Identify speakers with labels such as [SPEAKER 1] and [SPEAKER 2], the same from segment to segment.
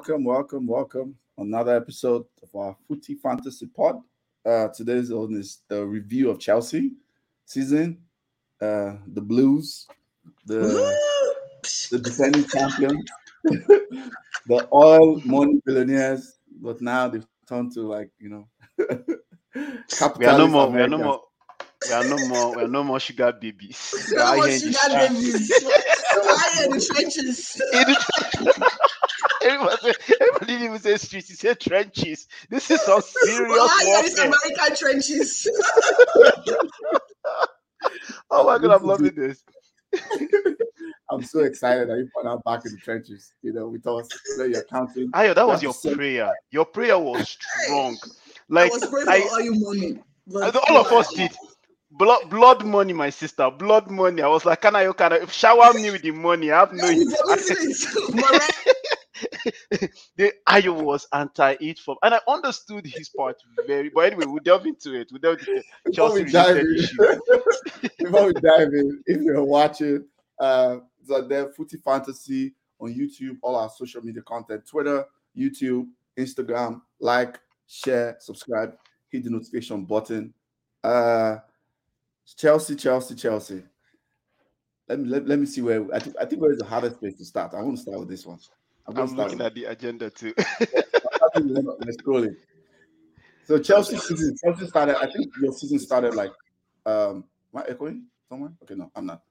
[SPEAKER 1] welcome, welcome, welcome. Another episode of our Footy Fantasy Pod. Uh, today's on is the review of Chelsea season, uh, the Blues, the the defending champion, the oil money billionaires, but now they've turned to like you know,
[SPEAKER 2] we are no more. We are no more. We are no more. We are no more sugar babies.
[SPEAKER 3] No more sugar babies. I in the trenches.
[SPEAKER 2] Everybody, everybody didn't even say streets. He said trenches. This is some serious
[SPEAKER 3] well, warfare. American trenches.
[SPEAKER 2] oh my god, I'm loving this.
[SPEAKER 1] I'm so excited that you put out back in the trenches. You know, with us, so you're counting.
[SPEAKER 2] Ayo, that was your prayer. Your prayer was strong. Like
[SPEAKER 3] I was praying I, for all your money.
[SPEAKER 2] All of us did. Blood, blood money, my sister. Blood money. I was like, can I, can I shower me with the money? I have no. the Ayo was anti it from, and I understood his part very. But anyway, we'll delve into it. We'll delve into
[SPEAKER 1] Before we dive in, before we dive in, if you're watching, uh, so there Footy Fantasy on YouTube, all our social media content, Twitter, YouTube, Instagram, like, share, subscribe, hit the notification button. Uh, Chelsea, Chelsea, Chelsea. Let me let, let me see where I think I think where is the hardest place to start. I want to start with this one.
[SPEAKER 2] I'm, I'm looking at the agenda too.
[SPEAKER 1] Let's scrolling. So Chelsea season, Chelsea started. I think your season started like um am I echoing someone? Okay, no, I'm not.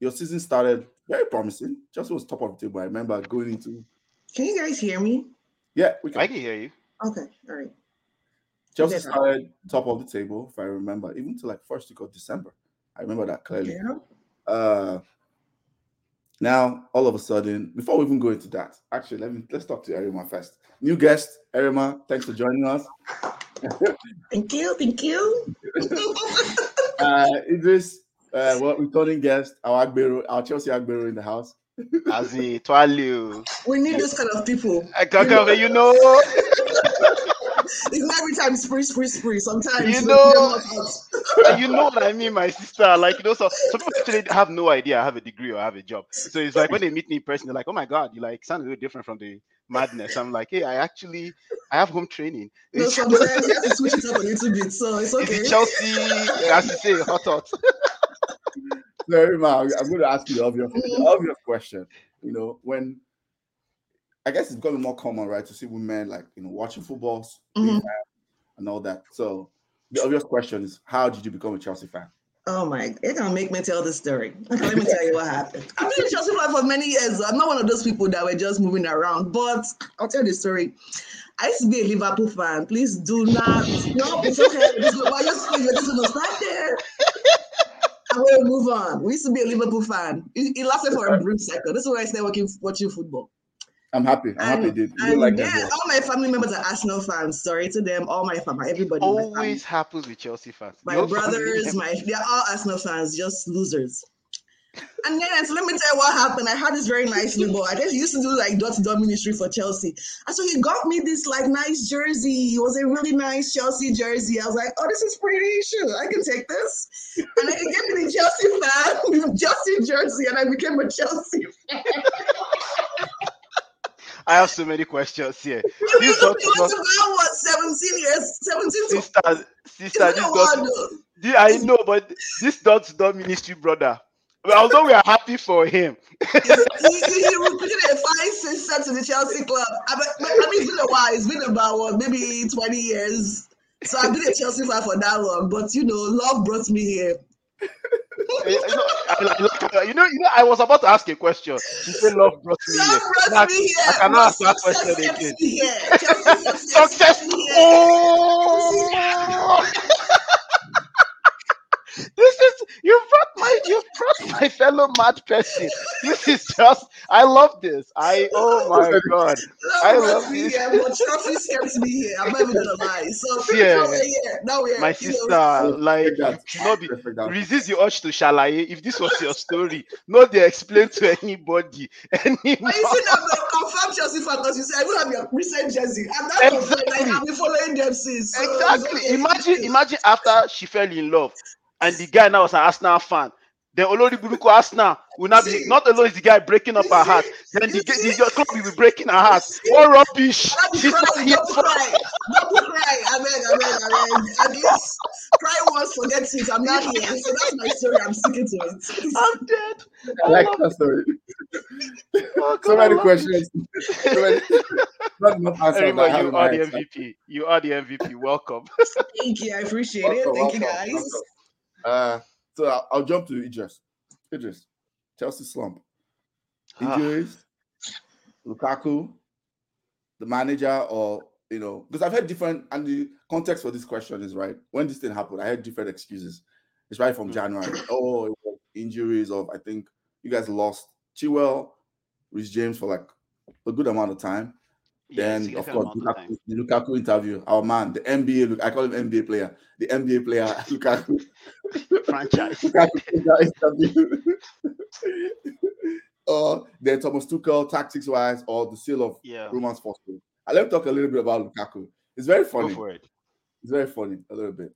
[SPEAKER 1] Your season started very promising. Chelsea was top of the table. I remember going into
[SPEAKER 3] Can you guys hear me?
[SPEAKER 1] Yeah, we can.
[SPEAKER 2] I can hear you.
[SPEAKER 3] Okay, all right.
[SPEAKER 1] Chelsea okay, started top of the table, if I remember, even to like first week of December. I remember that clearly. Yeah. Uh now, all of a sudden, before we even go into that, actually, let me let's talk to Erinma first. New guest, Erinma, thanks for joining us.
[SPEAKER 3] thank you, thank you.
[SPEAKER 1] uh, Eedris, uh, well, returning guest, our Agbero, our Chelsea Agbero in the house.
[SPEAKER 2] As a Twalio.
[SPEAKER 3] We need this kind of people.
[SPEAKER 2] I can't you know.
[SPEAKER 3] it's not every time spree, spree, spree. Sometimes
[SPEAKER 2] you know, you know what I mean, my sister. Like you know, so some people actually have no idea I have a degree or I have a job. So it's like when they meet me in person, they're like, "Oh my god, you like sound a little different from the madness." I'm like, "Hey, I actually I have home training."
[SPEAKER 3] No, sometimes you have to switch it up a little bit, so it's okay.
[SPEAKER 2] It's Chelsea, as you say, hot hot.
[SPEAKER 1] Very much. I'm going to ask you the obvious, the mm. obvious question. You know, when I guess it's becoming more common, right, to see women like you know watching football mm-hmm. and all that. So the obvious question is, how did you become a Chelsea fan?
[SPEAKER 3] Oh my! It's gonna make me tell the story. Let me tell you what happened. I've been a Chelsea fan for many years. I'm not one of those people that were just moving around, but I'll tell the story. I used to be a Liverpool fan. Please do not. No, it's okay. This is, why you're just gonna start there. I'm gonna move on. We used to be a Liverpool fan. It, it lasted for a brief second. This is why I started watching watching football.
[SPEAKER 1] I'm happy. I'm and, happy, dude. And
[SPEAKER 3] like yeah, all my family members are Arsenal fans. Sorry to them. All my family, everybody.
[SPEAKER 2] Always happens with Chelsea fans.
[SPEAKER 3] My Your brothers, my they're all Arsenal fans, just losers. And then, so let me tell you what happened. I had this very nice new boy. I guess he used to do like dot to dot ministry for Chelsea. And so he got me this like nice jersey. It was a really nice Chelsea jersey. I was like, oh, this is pretty. Sure, I can take this. And then he gave me the Chelsea fan, Chelsea jersey, and I became a Chelsea fan.
[SPEAKER 2] I have so many questions here.
[SPEAKER 3] You This doctor was 17 years, 17
[SPEAKER 2] sister, sister, this doctor, I know, but this doctor dot ministry brother. Although we are happy for him,
[SPEAKER 3] he, he, he recruited a fine sister to the Chelsea club. I mean, I mean, it's been a while. It's been about what, maybe 20 years. So I've been a Chelsea fan for that long. But you know, love brought me here
[SPEAKER 2] you, know, you know, you know, I was about to ask a question. You said, "Love brought me
[SPEAKER 3] Love here." Brought me here. I
[SPEAKER 2] cannot ask that question again. Success. Oh this is you brought my you brought my fellow mad person. This is just I love this. I oh my god. I love
[SPEAKER 3] this. Yeah, but trophy scares me here. I'm not even gonna lie. So yeah, now we're here. Now we're
[SPEAKER 2] my sister, know. like not be, resist the urge to shalaye. If this was your story, not they explain to anybody. Anymore.
[SPEAKER 3] But you see now the confirmed Chelsea fan because you say I will have your recent jersey. I'm not exactly. like I've been following them since.
[SPEAKER 2] So exactly. Imagine imagine after she fell in love and the guy now was an Arsenal fan. Then Olori Buruku Arsenal will not be not alone is the guy breaking up our heart. Then the, the, your club will be breaking our hearts. What rubbish!
[SPEAKER 3] Don't
[SPEAKER 2] She's not
[SPEAKER 3] cry,
[SPEAKER 2] here
[SPEAKER 3] don't
[SPEAKER 2] for
[SPEAKER 3] cry, don't cry. I beg, I beg, At least cry once, forget it. I'm not here, so that's my story. I'm sticking to it.
[SPEAKER 2] I'm dead.
[SPEAKER 1] I like that story.
[SPEAKER 2] Oh,
[SPEAKER 1] So
[SPEAKER 2] God, I
[SPEAKER 1] many questions. So many, not enough answers. Erinma,
[SPEAKER 2] you
[SPEAKER 1] haven't
[SPEAKER 2] are the. MVP. You are the MVP. Welcome.
[SPEAKER 3] Thank you, I appreciate it.
[SPEAKER 1] Welcome,
[SPEAKER 3] Thank you, guys.
[SPEAKER 1] welcome. Uh, so I'll, I'll jump to Eedris. Eedris, Chelsea slump. Injuries, Lukaku, the manager, or you know, because I've heard different, and the context for this question is right. When this thing happened, I had different excuses. It's right from
[SPEAKER 2] Mm.
[SPEAKER 1] January. Oh, injuries of I think you guys lost Chilwell, Reece James for like a good amount of time.
[SPEAKER 2] Yeah,
[SPEAKER 1] Then, of course,
[SPEAKER 2] amount of time.
[SPEAKER 1] Lukaku, the Lukaku interview, our man, the NBA, I call him NBA player, the NBA player, Lukaku.
[SPEAKER 2] franchise.
[SPEAKER 1] Lukaku interview. uh, then Thomas Tuchel, tactics wise, or the seal of
[SPEAKER 2] Yeah,
[SPEAKER 1] Roman Foster. I let me talk a little bit about Lukaku. It's very
[SPEAKER 2] go
[SPEAKER 1] funny.
[SPEAKER 2] for it.
[SPEAKER 1] It's very funny, a little bit.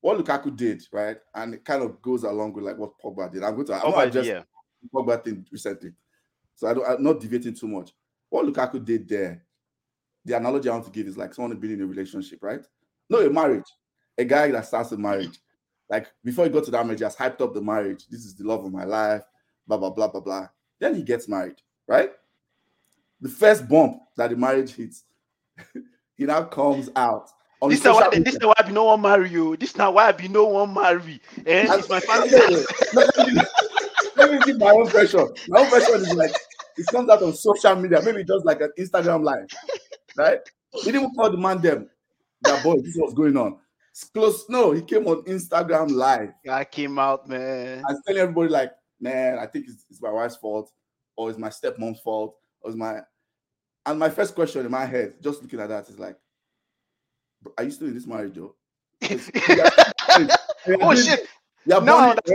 [SPEAKER 1] What Lukaku did, right? And it kind of goes along with like what Pogba did. I'm going to, I'm
[SPEAKER 2] Oh,
[SPEAKER 1] not just
[SPEAKER 2] yeah,
[SPEAKER 1] Pogba thing recently. So I don't, I'm not deviating too much. What Lukaku did there, the analogy I want to give is like someone who's in a relationship, right? No, a marriage. A guy that starts a marriage. Like before he got to that marriage, he has hyped up the marriage. This is the love of my life, blah, blah, blah, blah, blah. Then he gets married, right? The first bump that the marriage hits, he now comes out. On
[SPEAKER 2] this is why
[SPEAKER 1] media.
[SPEAKER 2] this is why I be no one marry you. This is now why I be no one marry. Eh?
[SPEAKER 1] And-
[SPEAKER 2] It's my family.
[SPEAKER 1] let, me, let me give my own version. My own version is like it comes out on social media, maybe just like an Instagram live, right? He didn't call the man them that boy. This is what's going on. It's close. No, he came on Instagram live
[SPEAKER 2] Guy came out, man.
[SPEAKER 1] and telling everybody like, man, I think it's, it's my wife's fault, or it's my stepmom's fault, or it's my. And my first question in my head, just looking at that, is like, are you still in this marriage, Joe?
[SPEAKER 2] oh shit!
[SPEAKER 1] Yeah,
[SPEAKER 2] No,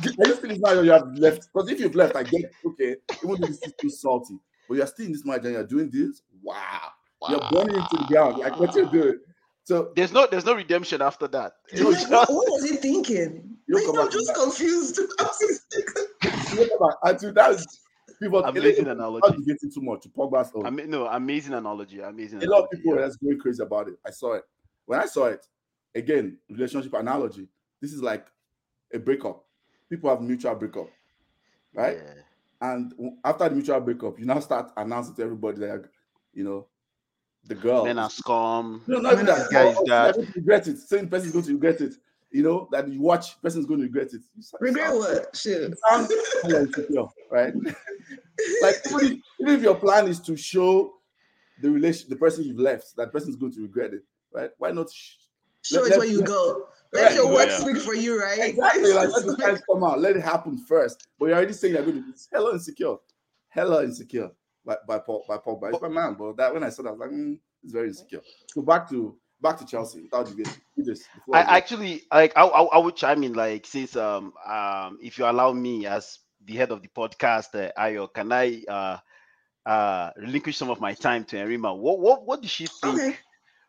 [SPEAKER 1] Are you still in this marriage or you have left? Because if you've left, I get okay, even though this is too salty, but you're still in this marriage and you're doing this. Wow, you're burning into the ground. Like what you're doing. So
[SPEAKER 2] There's no there's no redemption after that. It
[SPEAKER 1] You
[SPEAKER 2] was
[SPEAKER 3] Like,
[SPEAKER 2] just-
[SPEAKER 3] what was he thinking?
[SPEAKER 1] You
[SPEAKER 3] Like, I'm just
[SPEAKER 1] that.
[SPEAKER 3] confused.
[SPEAKER 1] you know what, until that's people.
[SPEAKER 2] amazing
[SPEAKER 1] I'm
[SPEAKER 2] analogy.
[SPEAKER 1] not getting too much to Pogba's own.
[SPEAKER 2] Ama- no, amazing analogy. Amazing.
[SPEAKER 1] a lot of people
[SPEAKER 2] yeah.
[SPEAKER 1] are going crazy about it. I saw it. When I saw it, again, relationship analogy. This is like a breakup. People have mutual breakup, right?
[SPEAKER 2] Yeah.
[SPEAKER 1] And after the mutual breakup, you now start announcing to everybody that you know the girl.
[SPEAKER 2] Men are scum.
[SPEAKER 1] no, not even that.
[SPEAKER 2] Guys,
[SPEAKER 1] Oh, oh,
[SPEAKER 2] that-
[SPEAKER 1] you're regret it. Same person is going to regret it. You know that you watch, person is going to regret it.
[SPEAKER 3] Regret
[SPEAKER 1] sound-
[SPEAKER 3] what? Shit.
[SPEAKER 1] sound right? like even if, your plan is to show the relation, the person you've left, that person is going to regret it, right? Why not? Sh-
[SPEAKER 3] Show
[SPEAKER 1] Let-
[SPEAKER 3] it
[SPEAKER 1] let-
[SPEAKER 3] where you go.
[SPEAKER 1] Right.
[SPEAKER 3] Let your work
[SPEAKER 2] Yeah.
[SPEAKER 3] speak for you, right?
[SPEAKER 1] Exactly. Like let the signs come out. Let it happen first. But you're already saying you're going to be hella insecure. Hella insecure by, by Paul by Paul. By it's my man. But that when I saw that, I was like, mm, it's very insecure. So back to back to Chelsea without you getting this.
[SPEAKER 2] I actually like I, I I would chime in like since um um if you allow me as the head of the podcast, uh, Ayo, can I uh uh relinquish some of my time to Erinma? What what what did she think?
[SPEAKER 3] Okay.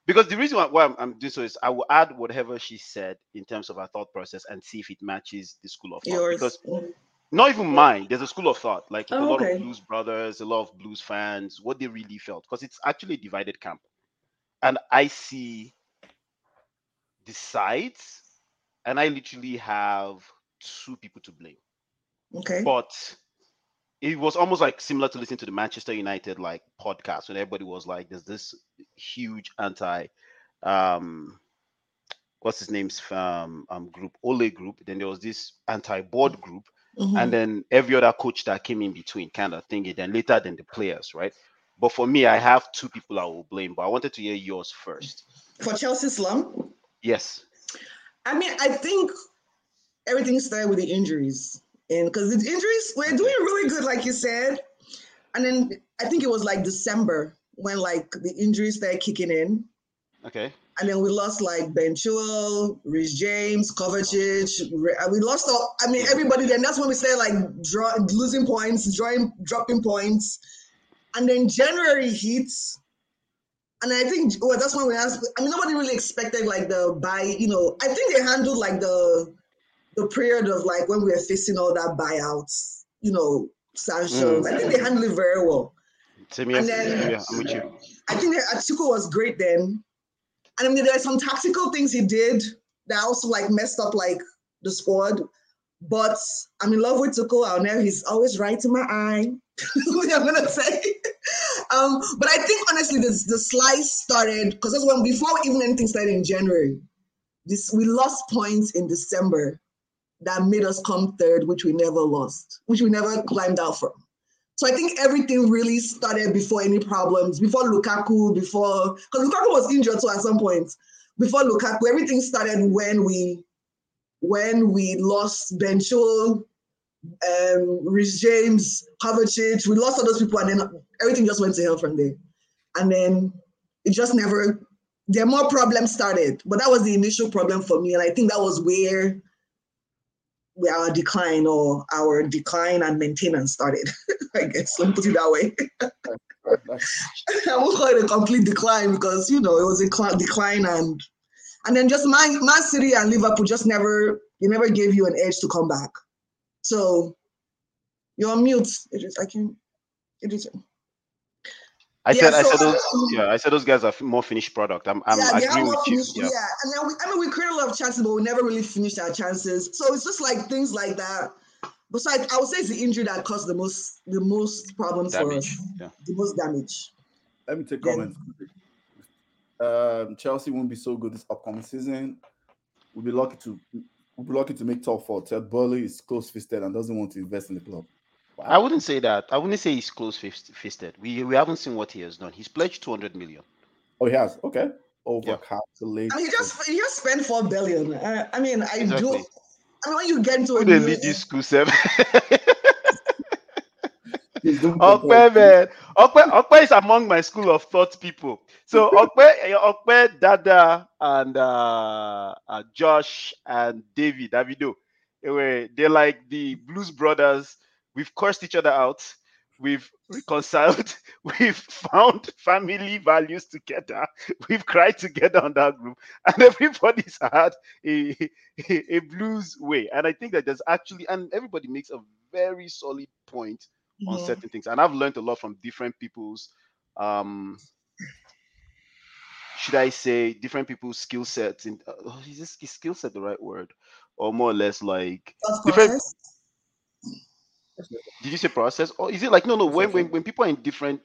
[SPEAKER 2] Because the reason why, I'm, I'm doing so is I will add whatever she said in terms of her thought process and see if it matches the school of thought.
[SPEAKER 3] Yours.
[SPEAKER 2] Because mm. not even mine. There's a school of thought, like a
[SPEAKER 3] Oh,
[SPEAKER 2] lot
[SPEAKER 3] okay.
[SPEAKER 2] of blues brothers, a lot of blues fans, what they really felt, because it's actually a divided camp. And I see the sides, and I literally have two people to blame.
[SPEAKER 3] Okay.
[SPEAKER 2] But it was almost like similar to listening to the Manchester United like podcast when everybody was like, there's this huge anti um what's his name's um, um group, Ole group. Then there was this anti-board group,
[SPEAKER 3] Mhm.
[SPEAKER 2] and then every other coach that came in between kind of thing. Then later, then the players, right? But for me, I have two people I will blame. But I wanted to hear yours first.
[SPEAKER 3] For Chelsea slum,
[SPEAKER 2] Yes.
[SPEAKER 3] I mean, I think everything started with the injuries. And because the injuries were doing really good, like you said. And then I think it was like December when like the injuries started kicking in.
[SPEAKER 2] Okay.
[SPEAKER 3] And then we lost like Ben Chilwell, Reece James, Kovacic. We lost all, I mean, everybody then. That's when we started like draw, losing points, drawing, dropping points. And then January hits. And I think well, that's when we asked. I mean, nobody really expected like the buy. You know, I think they handled like the the period of like when we were facing all that buyouts. You know, sanctions. Mm. I think they handled it very well.
[SPEAKER 2] Same here. And then, yeah, I'm with you.
[SPEAKER 3] I think Atuko was great then. And I mean, there are some tactical things he did that also like messed up like the squad. But I'm in love with Tuchel. I'll know he's always right in my eye. I'm gonna say. um, but I think honestly, this the slice started because that's when before even anything started in January. This we lost points in December that made us come third, which we never lost, which we never climbed out from. So I think everything really started before any problems, before Lukaku, before because Lukaku was injured too at some point. Before Lukaku, everything started when we when we lost Ben Chilwell, um, Reece James, Kovacic. We lost all those people, and then everything just went to hell from there. And then it just never. There more problems started, but that was the initial problem for me, and I think that was where our decline or our decline and maintenance started. I guess let me put it that way. I won't call it a complete decline because you know it was a decline and and then just Man, Man City and Liverpool just never they never gave you an edge to come back. So you're on mute. It is I can it is
[SPEAKER 2] I yeah, said, so, I said those, um, yeah, I said those guys are more finished product. I'm, I'm yeah, agreeing with you.
[SPEAKER 3] Yeah. yeah, and then we, I mean, we create a lot of chances, but we never really finished our chances. So it's just like things like that. Besides, I would say it's the injury that caused the most, the most problems damage. for us. Yeah. The most damage.
[SPEAKER 1] Let me take comments. Um, Chelsea won't be so good this upcoming season. We'll be lucky to, we'll be lucky to make top four. Todd Boehly is close-fisted and doesn't want to invest in the club.
[SPEAKER 2] Wow. I wouldn't say that. I wouldn't say he's close fisted. We we haven't seen what he has done. He's pledged 200 million.
[SPEAKER 1] Oh, he has. Okay. Over yeah.
[SPEAKER 3] he just he just spent four billion. Uh, I mean, I exactly. do. I mean, when you get into
[SPEAKER 2] a they lead this school seven. Okpe, man. Okpe, Okpe is among my school of thought people. So Okpe, Okpe, Dada, and uh, uh, Josh and David, Davido, they're like the Blues Brothers We've cursed each other out. We've reconciled. We've found family values together. We've cried together on that group, and everybody's had a, a, a blues way. And I think that there's actually, and everybody makes a very solid point on mm-hmm. certain things. And I've learned a lot from different people's um should I say different people's skill sets in uh, is this skill set the right word? Or more or less like different did you say process, or is it like no, no? When when, when people are in different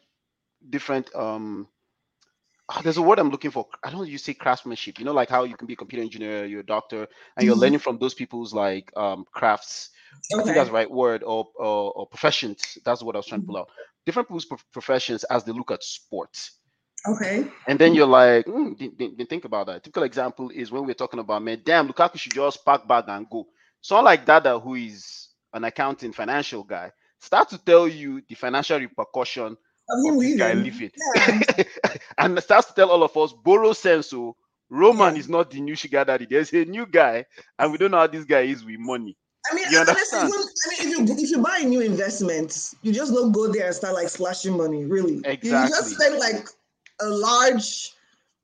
[SPEAKER 2] different um oh, there's a word I'm looking for. I don't know you say craftsmanship. You know, like how you can be a computer engineer, you're a doctor, and you're mm-hmm. learning from those people's like um crafts. Okay. I think that's the right word, or, or, or professions. That's what I was trying to pull mm-hmm. out. Different people's professions as they look at sports.
[SPEAKER 3] Okay.
[SPEAKER 2] And then you're like, mm, didn't, didn't think about that. A typical example is when we're talking about, man, damn, Lukaku should just pack bag and go. Someone like Dada, who is an accounting financial guy, start to tell you the financial repercussion of, of this guy leaving. Yeah. and starts to tell all of us, borrow sense. Oh, Roman yeah. is not the new sugar daddy. There's a new guy, and we don't know how this guy is with money.
[SPEAKER 3] I mean, you understand? I mean, if you if you buy a new investment, you just don't go there and start like slashing money. Really,
[SPEAKER 2] exactly.
[SPEAKER 3] You just spend like a large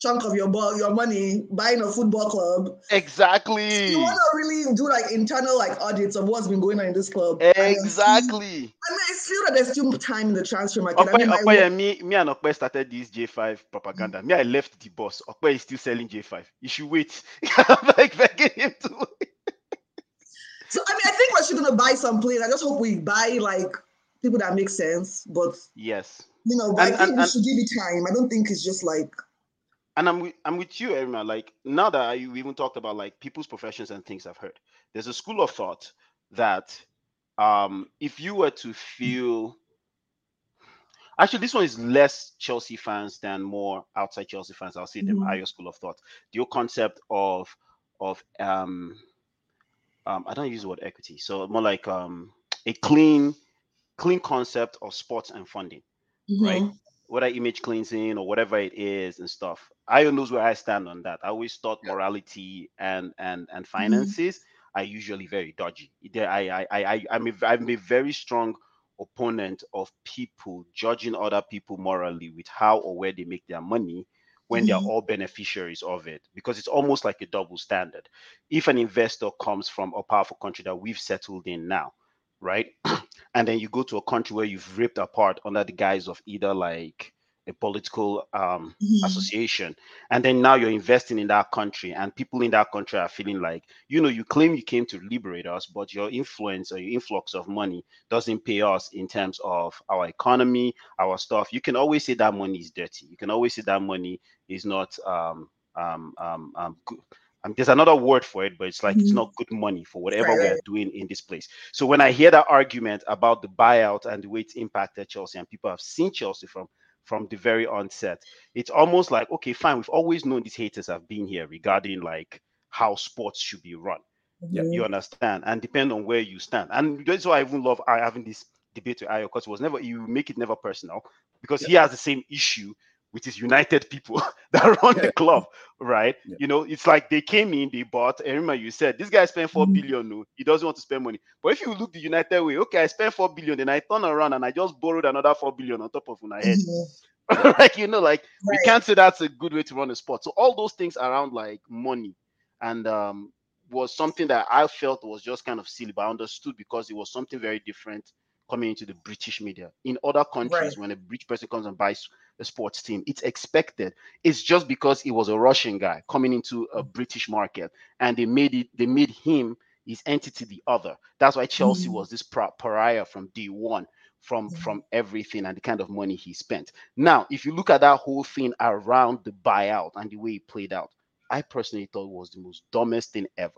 [SPEAKER 3] chunk of your ball, your money buying a football club.
[SPEAKER 2] Exactly.
[SPEAKER 3] You want to really do like internal like audits of what's been going on in this club.
[SPEAKER 2] Exactly.
[SPEAKER 3] And, I feel that there's still time in the transfer market.
[SPEAKER 2] Okpe, I mean, Okpe, me, me and Okpe started this J5 propaganda. Mm-hmm. Me, I left the boss. Okpe is still selling J5. You should wait. I'm like begging him to wait.
[SPEAKER 3] So I mean, I think we're gonna buy some players. I just hope we buy like people that make sense. But
[SPEAKER 2] yes,
[SPEAKER 3] you know, but and, I think and, we should give it time. I don't think it's just like
[SPEAKER 2] and I'm with, I'm with you, Irma. Like now that I, we even talked about like people's professions and things I've heard, there's a school of thought that um, if you were to feel actually this one is less Chelsea fans than more outside Chelsea fans. I'll say mm-hmm. the higher school of thought. The concept of of um, um I don't use the word equity, so more like um a clean clean concept of sports and funding, mm-hmm. right? Whether image cleansing or whatever it is and stuff. I knows where I stand on that. I always thought morality and and and mm-hmm. finances mm-hmm. are usually very dodgy. I I I I'm a, I'm a very strong opponent of people judging other people morally with how or where they make their money when mm-hmm. they're all beneficiaries of it because it's almost like a double standard. If an investor comes from a powerful country that we've settled in now, right? and then you go to a country where you've ripped apart under the guise of either like a political um, mm-hmm. association and then now you're investing in that country and people in that country are feeling like you know you claim you came to liberate us but your influence or your influx of money doesn't pay us in terms of our economy our stuff. You can always say that money is dirty. You can always say that money is not um, um, um, um good um, there's another word for it, but it's like mm-hmm. it's not good money for whatever right. we're doing in this place. So when I hear that argument about the buyout and the way it's impacted Chelsea, and people have seen Chelsea from from the very onset. It's almost like, okay, fine, we've always known these haters have been here regarding like how sports should be run. Yeah, you understand, and depend on where you stand. And that's why I even love having this debate with Ayo because it was never you make it never personal because yeah. he has the same issue with is United people that run yeah. the club, right? Yeah. You know, it's like they came in, they bought. And remember, you said this guy spent four mm-hmm. billion. No, he doesn't want to spend money. But if you look the United way, okay, I spent four billion, then I turn around and I just borrowed another four billion on top of my head. Mm-hmm. like you know, like right. we can't say that's a good way to run a sport. So all those things around like money and um was something that I felt was just kind of silly, but I understood because it was something very different coming into the British media. In other countries, right. when a British person comes and buys a sports team, it's expected. It's just because he was a Russian guy coming into a British market, and they made it. They made him his entity the other. That's why Chelsea mm. was this pariah from day one from mm. from everything and the kind of money he spent. Now, if you look at that whole thing around the buyout and the way it played out, I personally thought was the most dumbest thing ever.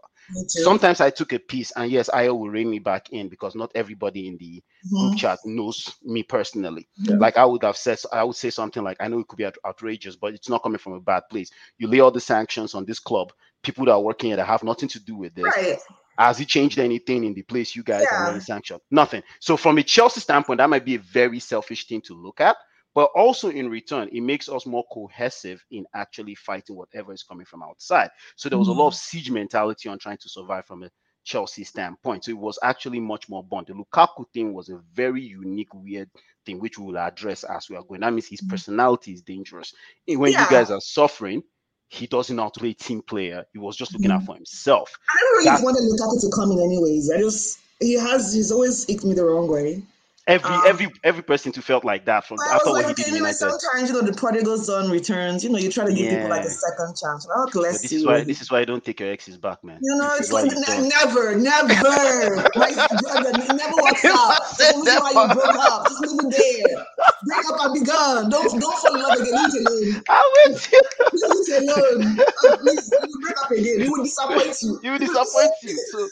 [SPEAKER 2] Sometimes I took a piece, and yes, I will rein me back in because not everybody in the mm-hmm. group chat knows me personally. Yeah. Like I would have said, I would say something like, "I know it could be outrageous, but it's not coming from a bad place." You lay all the sanctions on this club, people that are working here that have nothing to do with this. Right. Has it changed anything in the place you guys yeah. are sanctioned? Nothing. So from a Chelsea standpoint, that might be a very selfish thing to look at but also in return, it makes us more cohesive in actually fighting whatever is coming from outside. So there was mm-hmm. a lot of mm-hmm. siege mentality on trying to survive from a Chelsea standpoint. So it was actually much more bond. The Lukaku thing was a very unique, weird thing, which we will address as we are going. That means his mm-hmm. personality is dangerous. And when yeah. you guys are suffering, he doesn't know how to play team player. He was just looking mm-hmm. out for himself.
[SPEAKER 3] I don't really That's, wanted Lukaku to come in anyways. I just he has he's always icked me the wrong way.
[SPEAKER 2] Every um, every every person who felt like that from after like, what he did in United.
[SPEAKER 3] Sometimes you know the prodigal son returns. You know you try to give yeah. people like a second chance. Oh,
[SPEAKER 2] bless this you. is why this is why I don't take your exes back, man.
[SPEAKER 3] You know this it's like ne- never, never. My brother, never works out. The reason why you broke up. Just leave it there. Break up and be gone. Don't don't fall in love again. Leave it alone. I went you. Leave it alone. Uh, please, you break up again. He will disappoint you.
[SPEAKER 2] He will disappoint you. So,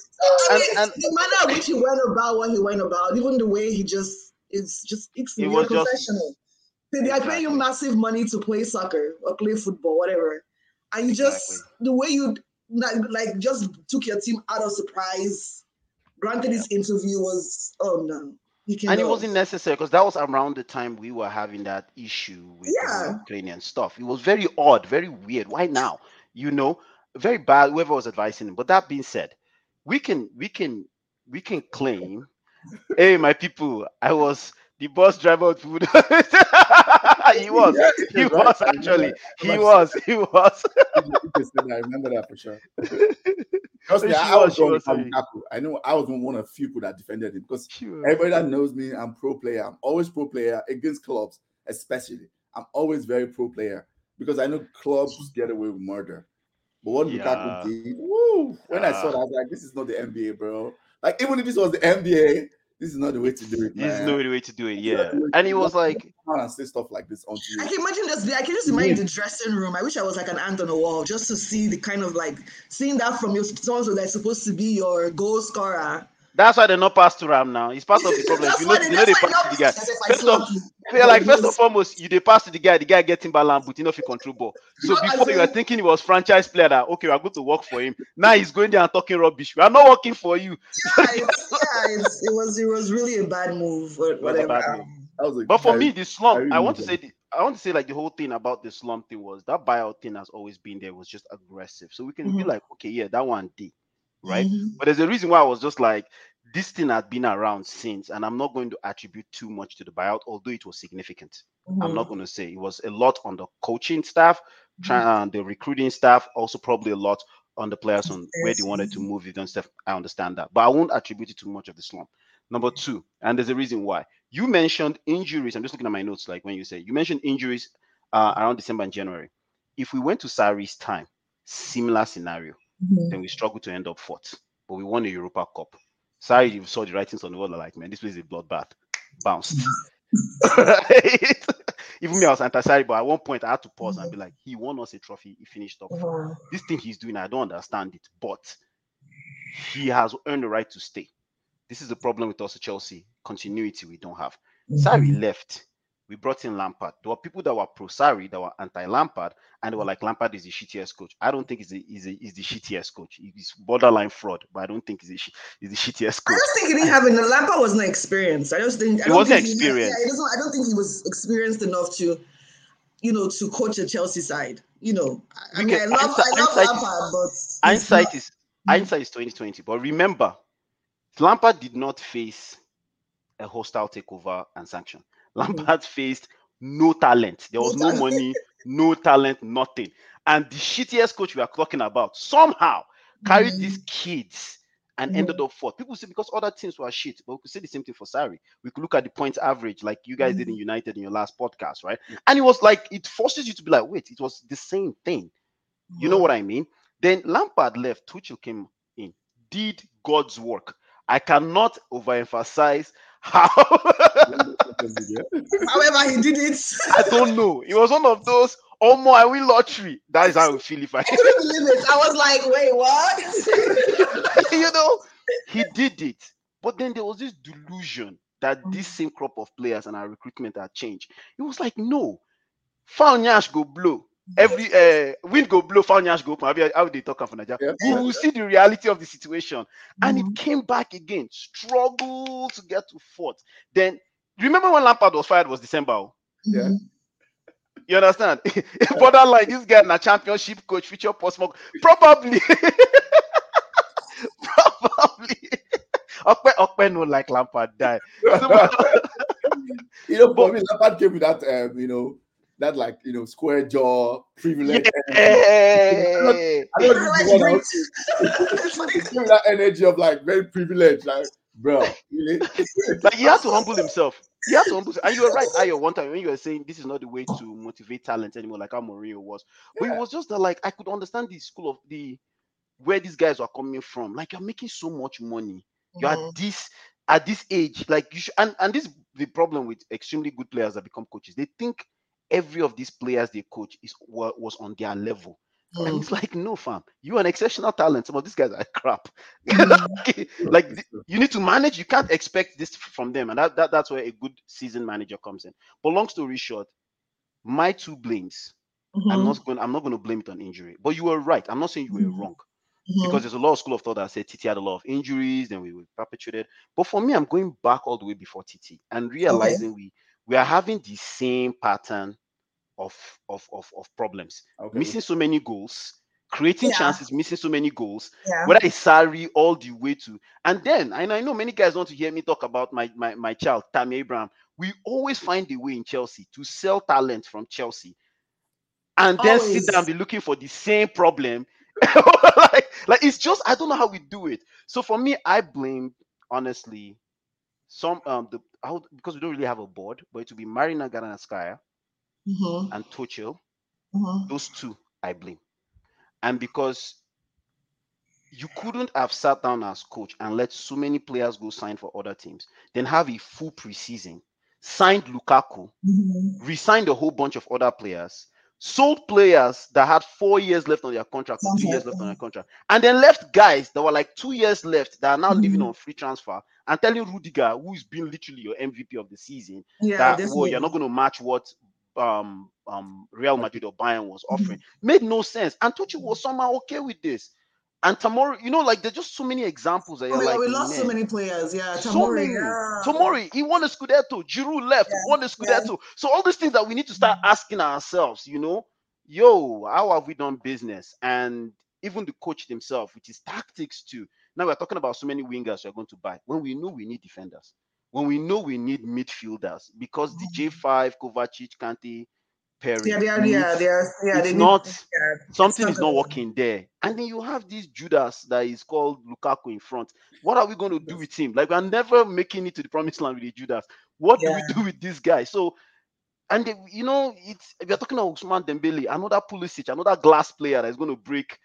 [SPEAKER 3] I mean, and, and, the manner in which he went about what he went about, even the way he just it's just it's it was professional. Just, they are paying you massive money to play soccer or play football, whatever, and you just exactly. the way you like just took your team out of surprise. Granted, yeah. this interview was oh no.
[SPEAKER 2] And it wasn't necessary because that was around the time we were having that issue with yeah. the Ukrainian stuff. It was very odd, very weird. Why now? You know, very bad. Whoever was advising him. But that being said, we can we can we can claim hey, my people, I was the bus driver of food. he was. he was actually. He was. He was.
[SPEAKER 1] I remember that for sure. Trust me, I, was, was I know I was one of the few people that defended him because everybody that knows me, I'm pro player. I'm always pro player against clubs, especially. I'm always very pro player because I know clubs get away with murder. But what yeah. Lukaku did, woo, when I saw that, I was like, this is not the NBA, bro. Like, even if this was the NBA, this is not the way to do it.
[SPEAKER 2] Man. This is not the way to do it. Yeah, and he was like,
[SPEAKER 1] and say stuff like this on
[SPEAKER 3] you. I can imagine this. I can just imagine the dressing room. I wish I was like an ant on the wall just to see the kind of like seeing that from your someone that's supposed to be your goal scorer
[SPEAKER 2] that's why they're not passed to Ram now. It's part of the problem. you know, you know they pass to the guy. First of, yeah, like first and foremost, you they pass to the guy, the guy getting balance, but you know if he control ball. So before you were thinking he was franchise player that okay, we are going to work for him. Now he's going there and talking rubbish. We are not working for you.
[SPEAKER 3] Yeah, yeah it was it was really a bad move. Whatever. Bad
[SPEAKER 2] move. but for me, the slump, I, I want to say the, I want to say like the whole thing about the slump thing was that buyout thing has always been there was just aggressive. So we can mm-hmm. be like, okay, yeah, that one did right? Mm-hmm. But there's a reason why I was just like, this thing had been around since, and I'm not going to attribute too much to the buyout, although it was significant. I'm
[SPEAKER 3] Mhm.
[SPEAKER 2] not going to say it was a lot on the coaching staff, try, uh, the recruiting staff, also probably a lot on the players on where they wanted to move it and stuff. I understand that, but I won't attribute it too much of the slump. Number two, and there's a reason why you mentioned injuries. I'm just looking at my notes, like when you say you mentioned injuries uh, around December and January. If we went to Sarri's time, similar scenario,
[SPEAKER 3] Mhm.
[SPEAKER 2] then we struggled to end up fourth, but we won the Europa Cup. Sorry, you saw the writings on the wall, like, man, this place is a bloodbath. Bounced. Even me, I was anti but at one point I had to pause and be like, he won us a trophy, he finished top four.
[SPEAKER 3] Mhm.
[SPEAKER 2] This thing he's doing, I don't understand it, but he has earned the right to stay. This is the problem with us at Chelsea. Continuity we don't have. Sarri
[SPEAKER 3] Mhm.
[SPEAKER 2] left. We brought in Lampard. There were people that were pro Sarri, that were anti Lampard, and they were mm. like, Lampard is the shittiest coach. I don't think he's the, he's the, he's the shittiest coach. He's borderline fraud, but I don't think he's the, he's the shittiest coach.
[SPEAKER 3] I just think he didn't have enough. Lampard was not experienced. I just think I
[SPEAKER 2] He
[SPEAKER 3] don't
[SPEAKER 2] wasn't
[SPEAKER 3] think
[SPEAKER 2] experienced.
[SPEAKER 3] yeah, he I don't think he was experienced enough to, you know, to coach a Chelsea side. You know, I, mean, I love, I love
[SPEAKER 2] is-
[SPEAKER 3] Lampard, but
[SPEAKER 2] Hindsight is hmm. hindsight is 2020. But remember, Lampard did not face a hostile takeover and sanction. Lampard faced no talent. There was no money, no talent, nothing. And the shittiest coach we are talking about somehow carried
[SPEAKER 3] Mhm.
[SPEAKER 2] these kids and
[SPEAKER 3] Mhm.
[SPEAKER 2] ended up fourth. People say because other teams were shit, but we could say the same thing for Sarri. We could look at the points average, like you guys did in United in your last podcast, right? And it was like it forces you to be like, wait, it was the same thing. You know what I mean? Then Lampard left, Tuchel came in, did God's work. I cannot overemphasize how
[SPEAKER 3] However, he did it.
[SPEAKER 2] I don't know. It was one of those oh my I win lottery. That is how I feel if I
[SPEAKER 3] I couldn't believe it. I was like, wait, what?
[SPEAKER 2] you know he did it. But then there was this delusion that this same crop of players and our recruitment had changed. It was like, no, foul nyash go blow. Every uh wind go blow, foul nyash go open. How be- they talk for Nigeria?
[SPEAKER 1] Yeah.
[SPEAKER 2] We will see the reality of the situation. and
[SPEAKER 3] Mhm.
[SPEAKER 2] it came back again. Struggle to get to fourth. Then remember when Lampard was fired was December. oh?
[SPEAKER 1] Yeah.
[SPEAKER 2] You understand? Borderline, this guy na championship coach, future post probably. probably. Okpe Okpe no like Lampard die.
[SPEAKER 1] You know, for me, Lampard came with that, um, you know, that like, you know, square jaw, privilege.
[SPEAKER 2] hey.
[SPEAKER 1] I don't
[SPEAKER 3] I
[SPEAKER 1] think
[SPEAKER 3] like
[SPEAKER 1] give that energy of like very privileged, like, bro, really?
[SPEAKER 2] like he had to humble himself. He had to humble himself. And you were right, Ayo, one time when you were saying this is not the way to motivate talent anymore, like how Mourinho was. But it was just that like I could understand the school of the where these guys are coming from. Like you're making so much money. You're
[SPEAKER 3] Mhm.
[SPEAKER 2] at this at this age, like you should and, and this is the problem with extremely good players that become coaches. They think every of these players they coach is wa- was on their level. And
[SPEAKER 3] Mhm.
[SPEAKER 2] it's like, no, fam, you're an exceptional talent. Some of these guys are crap.
[SPEAKER 3] Mhm.
[SPEAKER 2] like you need to manage. You can't expect this from them, and that, that that's where a good season manager comes in. But long story short, my two blames. I'm
[SPEAKER 3] Mhm.
[SPEAKER 2] not going. I'm not going to blame it on injury. But you were right. I'm not saying you were
[SPEAKER 3] Mhm.
[SPEAKER 2] wrong
[SPEAKER 3] Mhm.
[SPEAKER 2] because there's a lot of school of thought that said TT had a lot of injuries, then we were perpetuated. But for me, I'm going back all the way before TT and realizing we we are having the same pattern of of of, of problems
[SPEAKER 1] Okay.
[SPEAKER 2] missing so many goals, creating
[SPEAKER 3] Yeah.
[SPEAKER 2] chances, missing so many goals,
[SPEAKER 3] yeah.
[SPEAKER 2] whether it's Sarri all the way to and then and I know many guys want to hear me talk about my my, my child, Tammy Abraham. We always find a way in Chelsea to sell talent from Chelsea and then
[SPEAKER 3] Always.
[SPEAKER 2] sit down and be looking for the same problem. like, like it's just I don't know how we do it. So for me, I blame honestly some um the how because we don't really have a board, but it would be Marina Granovskaia
[SPEAKER 3] Mhm.
[SPEAKER 2] and Tuchel
[SPEAKER 3] Mhm.
[SPEAKER 2] those two I blame. And because you couldn't have sat down as coach and let so many players go sign for other teams, then have a full preseason, signed Lukaku,
[SPEAKER 3] Mhm.
[SPEAKER 2] re-signed a whole bunch of other players, sold players that had four years left on their contract, or three years left on their contract, and then left guys that were like two years left that are now living
[SPEAKER 3] Mhm.
[SPEAKER 2] on free transfer and telling Rudiger, who's been literally your MVP of the season,
[SPEAKER 3] Yeah,
[SPEAKER 2] that
[SPEAKER 3] definitely.
[SPEAKER 2] well, you're not going to match what um um Real Madrid or Bayern was
[SPEAKER 3] Mhm.
[SPEAKER 2] offering. Made no sense. And Tuchel was somehow okay with this. And tomorrow, you know, like there's just so many examples that
[SPEAKER 3] Oh my
[SPEAKER 2] like,
[SPEAKER 3] we lost so many players. Yeah,
[SPEAKER 2] so
[SPEAKER 3] Tomori.
[SPEAKER 2] many.
[SPEAKER 3] Yeah.
[SPEAKER 2] Tomori, he won the Scudetto. Giroud left,
[SPEAKER 3] Yeah,
[SPEAKER 2] won the
[SPEAKER 3] yeah.
[SPEAKER 2] Scudetto. So all these things that we need to start mm-hmm. asking ourselves, you know, yo, how have we done business? And even the coach himself with his tactics too. Now we're talking about so many wingers we're going to buy when we know we need defenders, when we know we need midfielders because mm-hmm. the J5, Kovacic, Kante, Perry.
[SPEAKER 3] Yeah, they are. Yeah, they are. Yeah,
[SPEAKER 2] it's
[SPEAKER 3] they
[SPEAKER 2] not
[SPEAKER 3] yeah,
[SPEAKER 2] something is not working there. And then you have this Judas that is called Lukaku in front. What are we going to do with him? Like we're never making it to the promised land with the Judas. What do we do with this guy? So and they- you know, it's we're talking about Ousmane Dembele, another Pulisic, another glass player that is going to break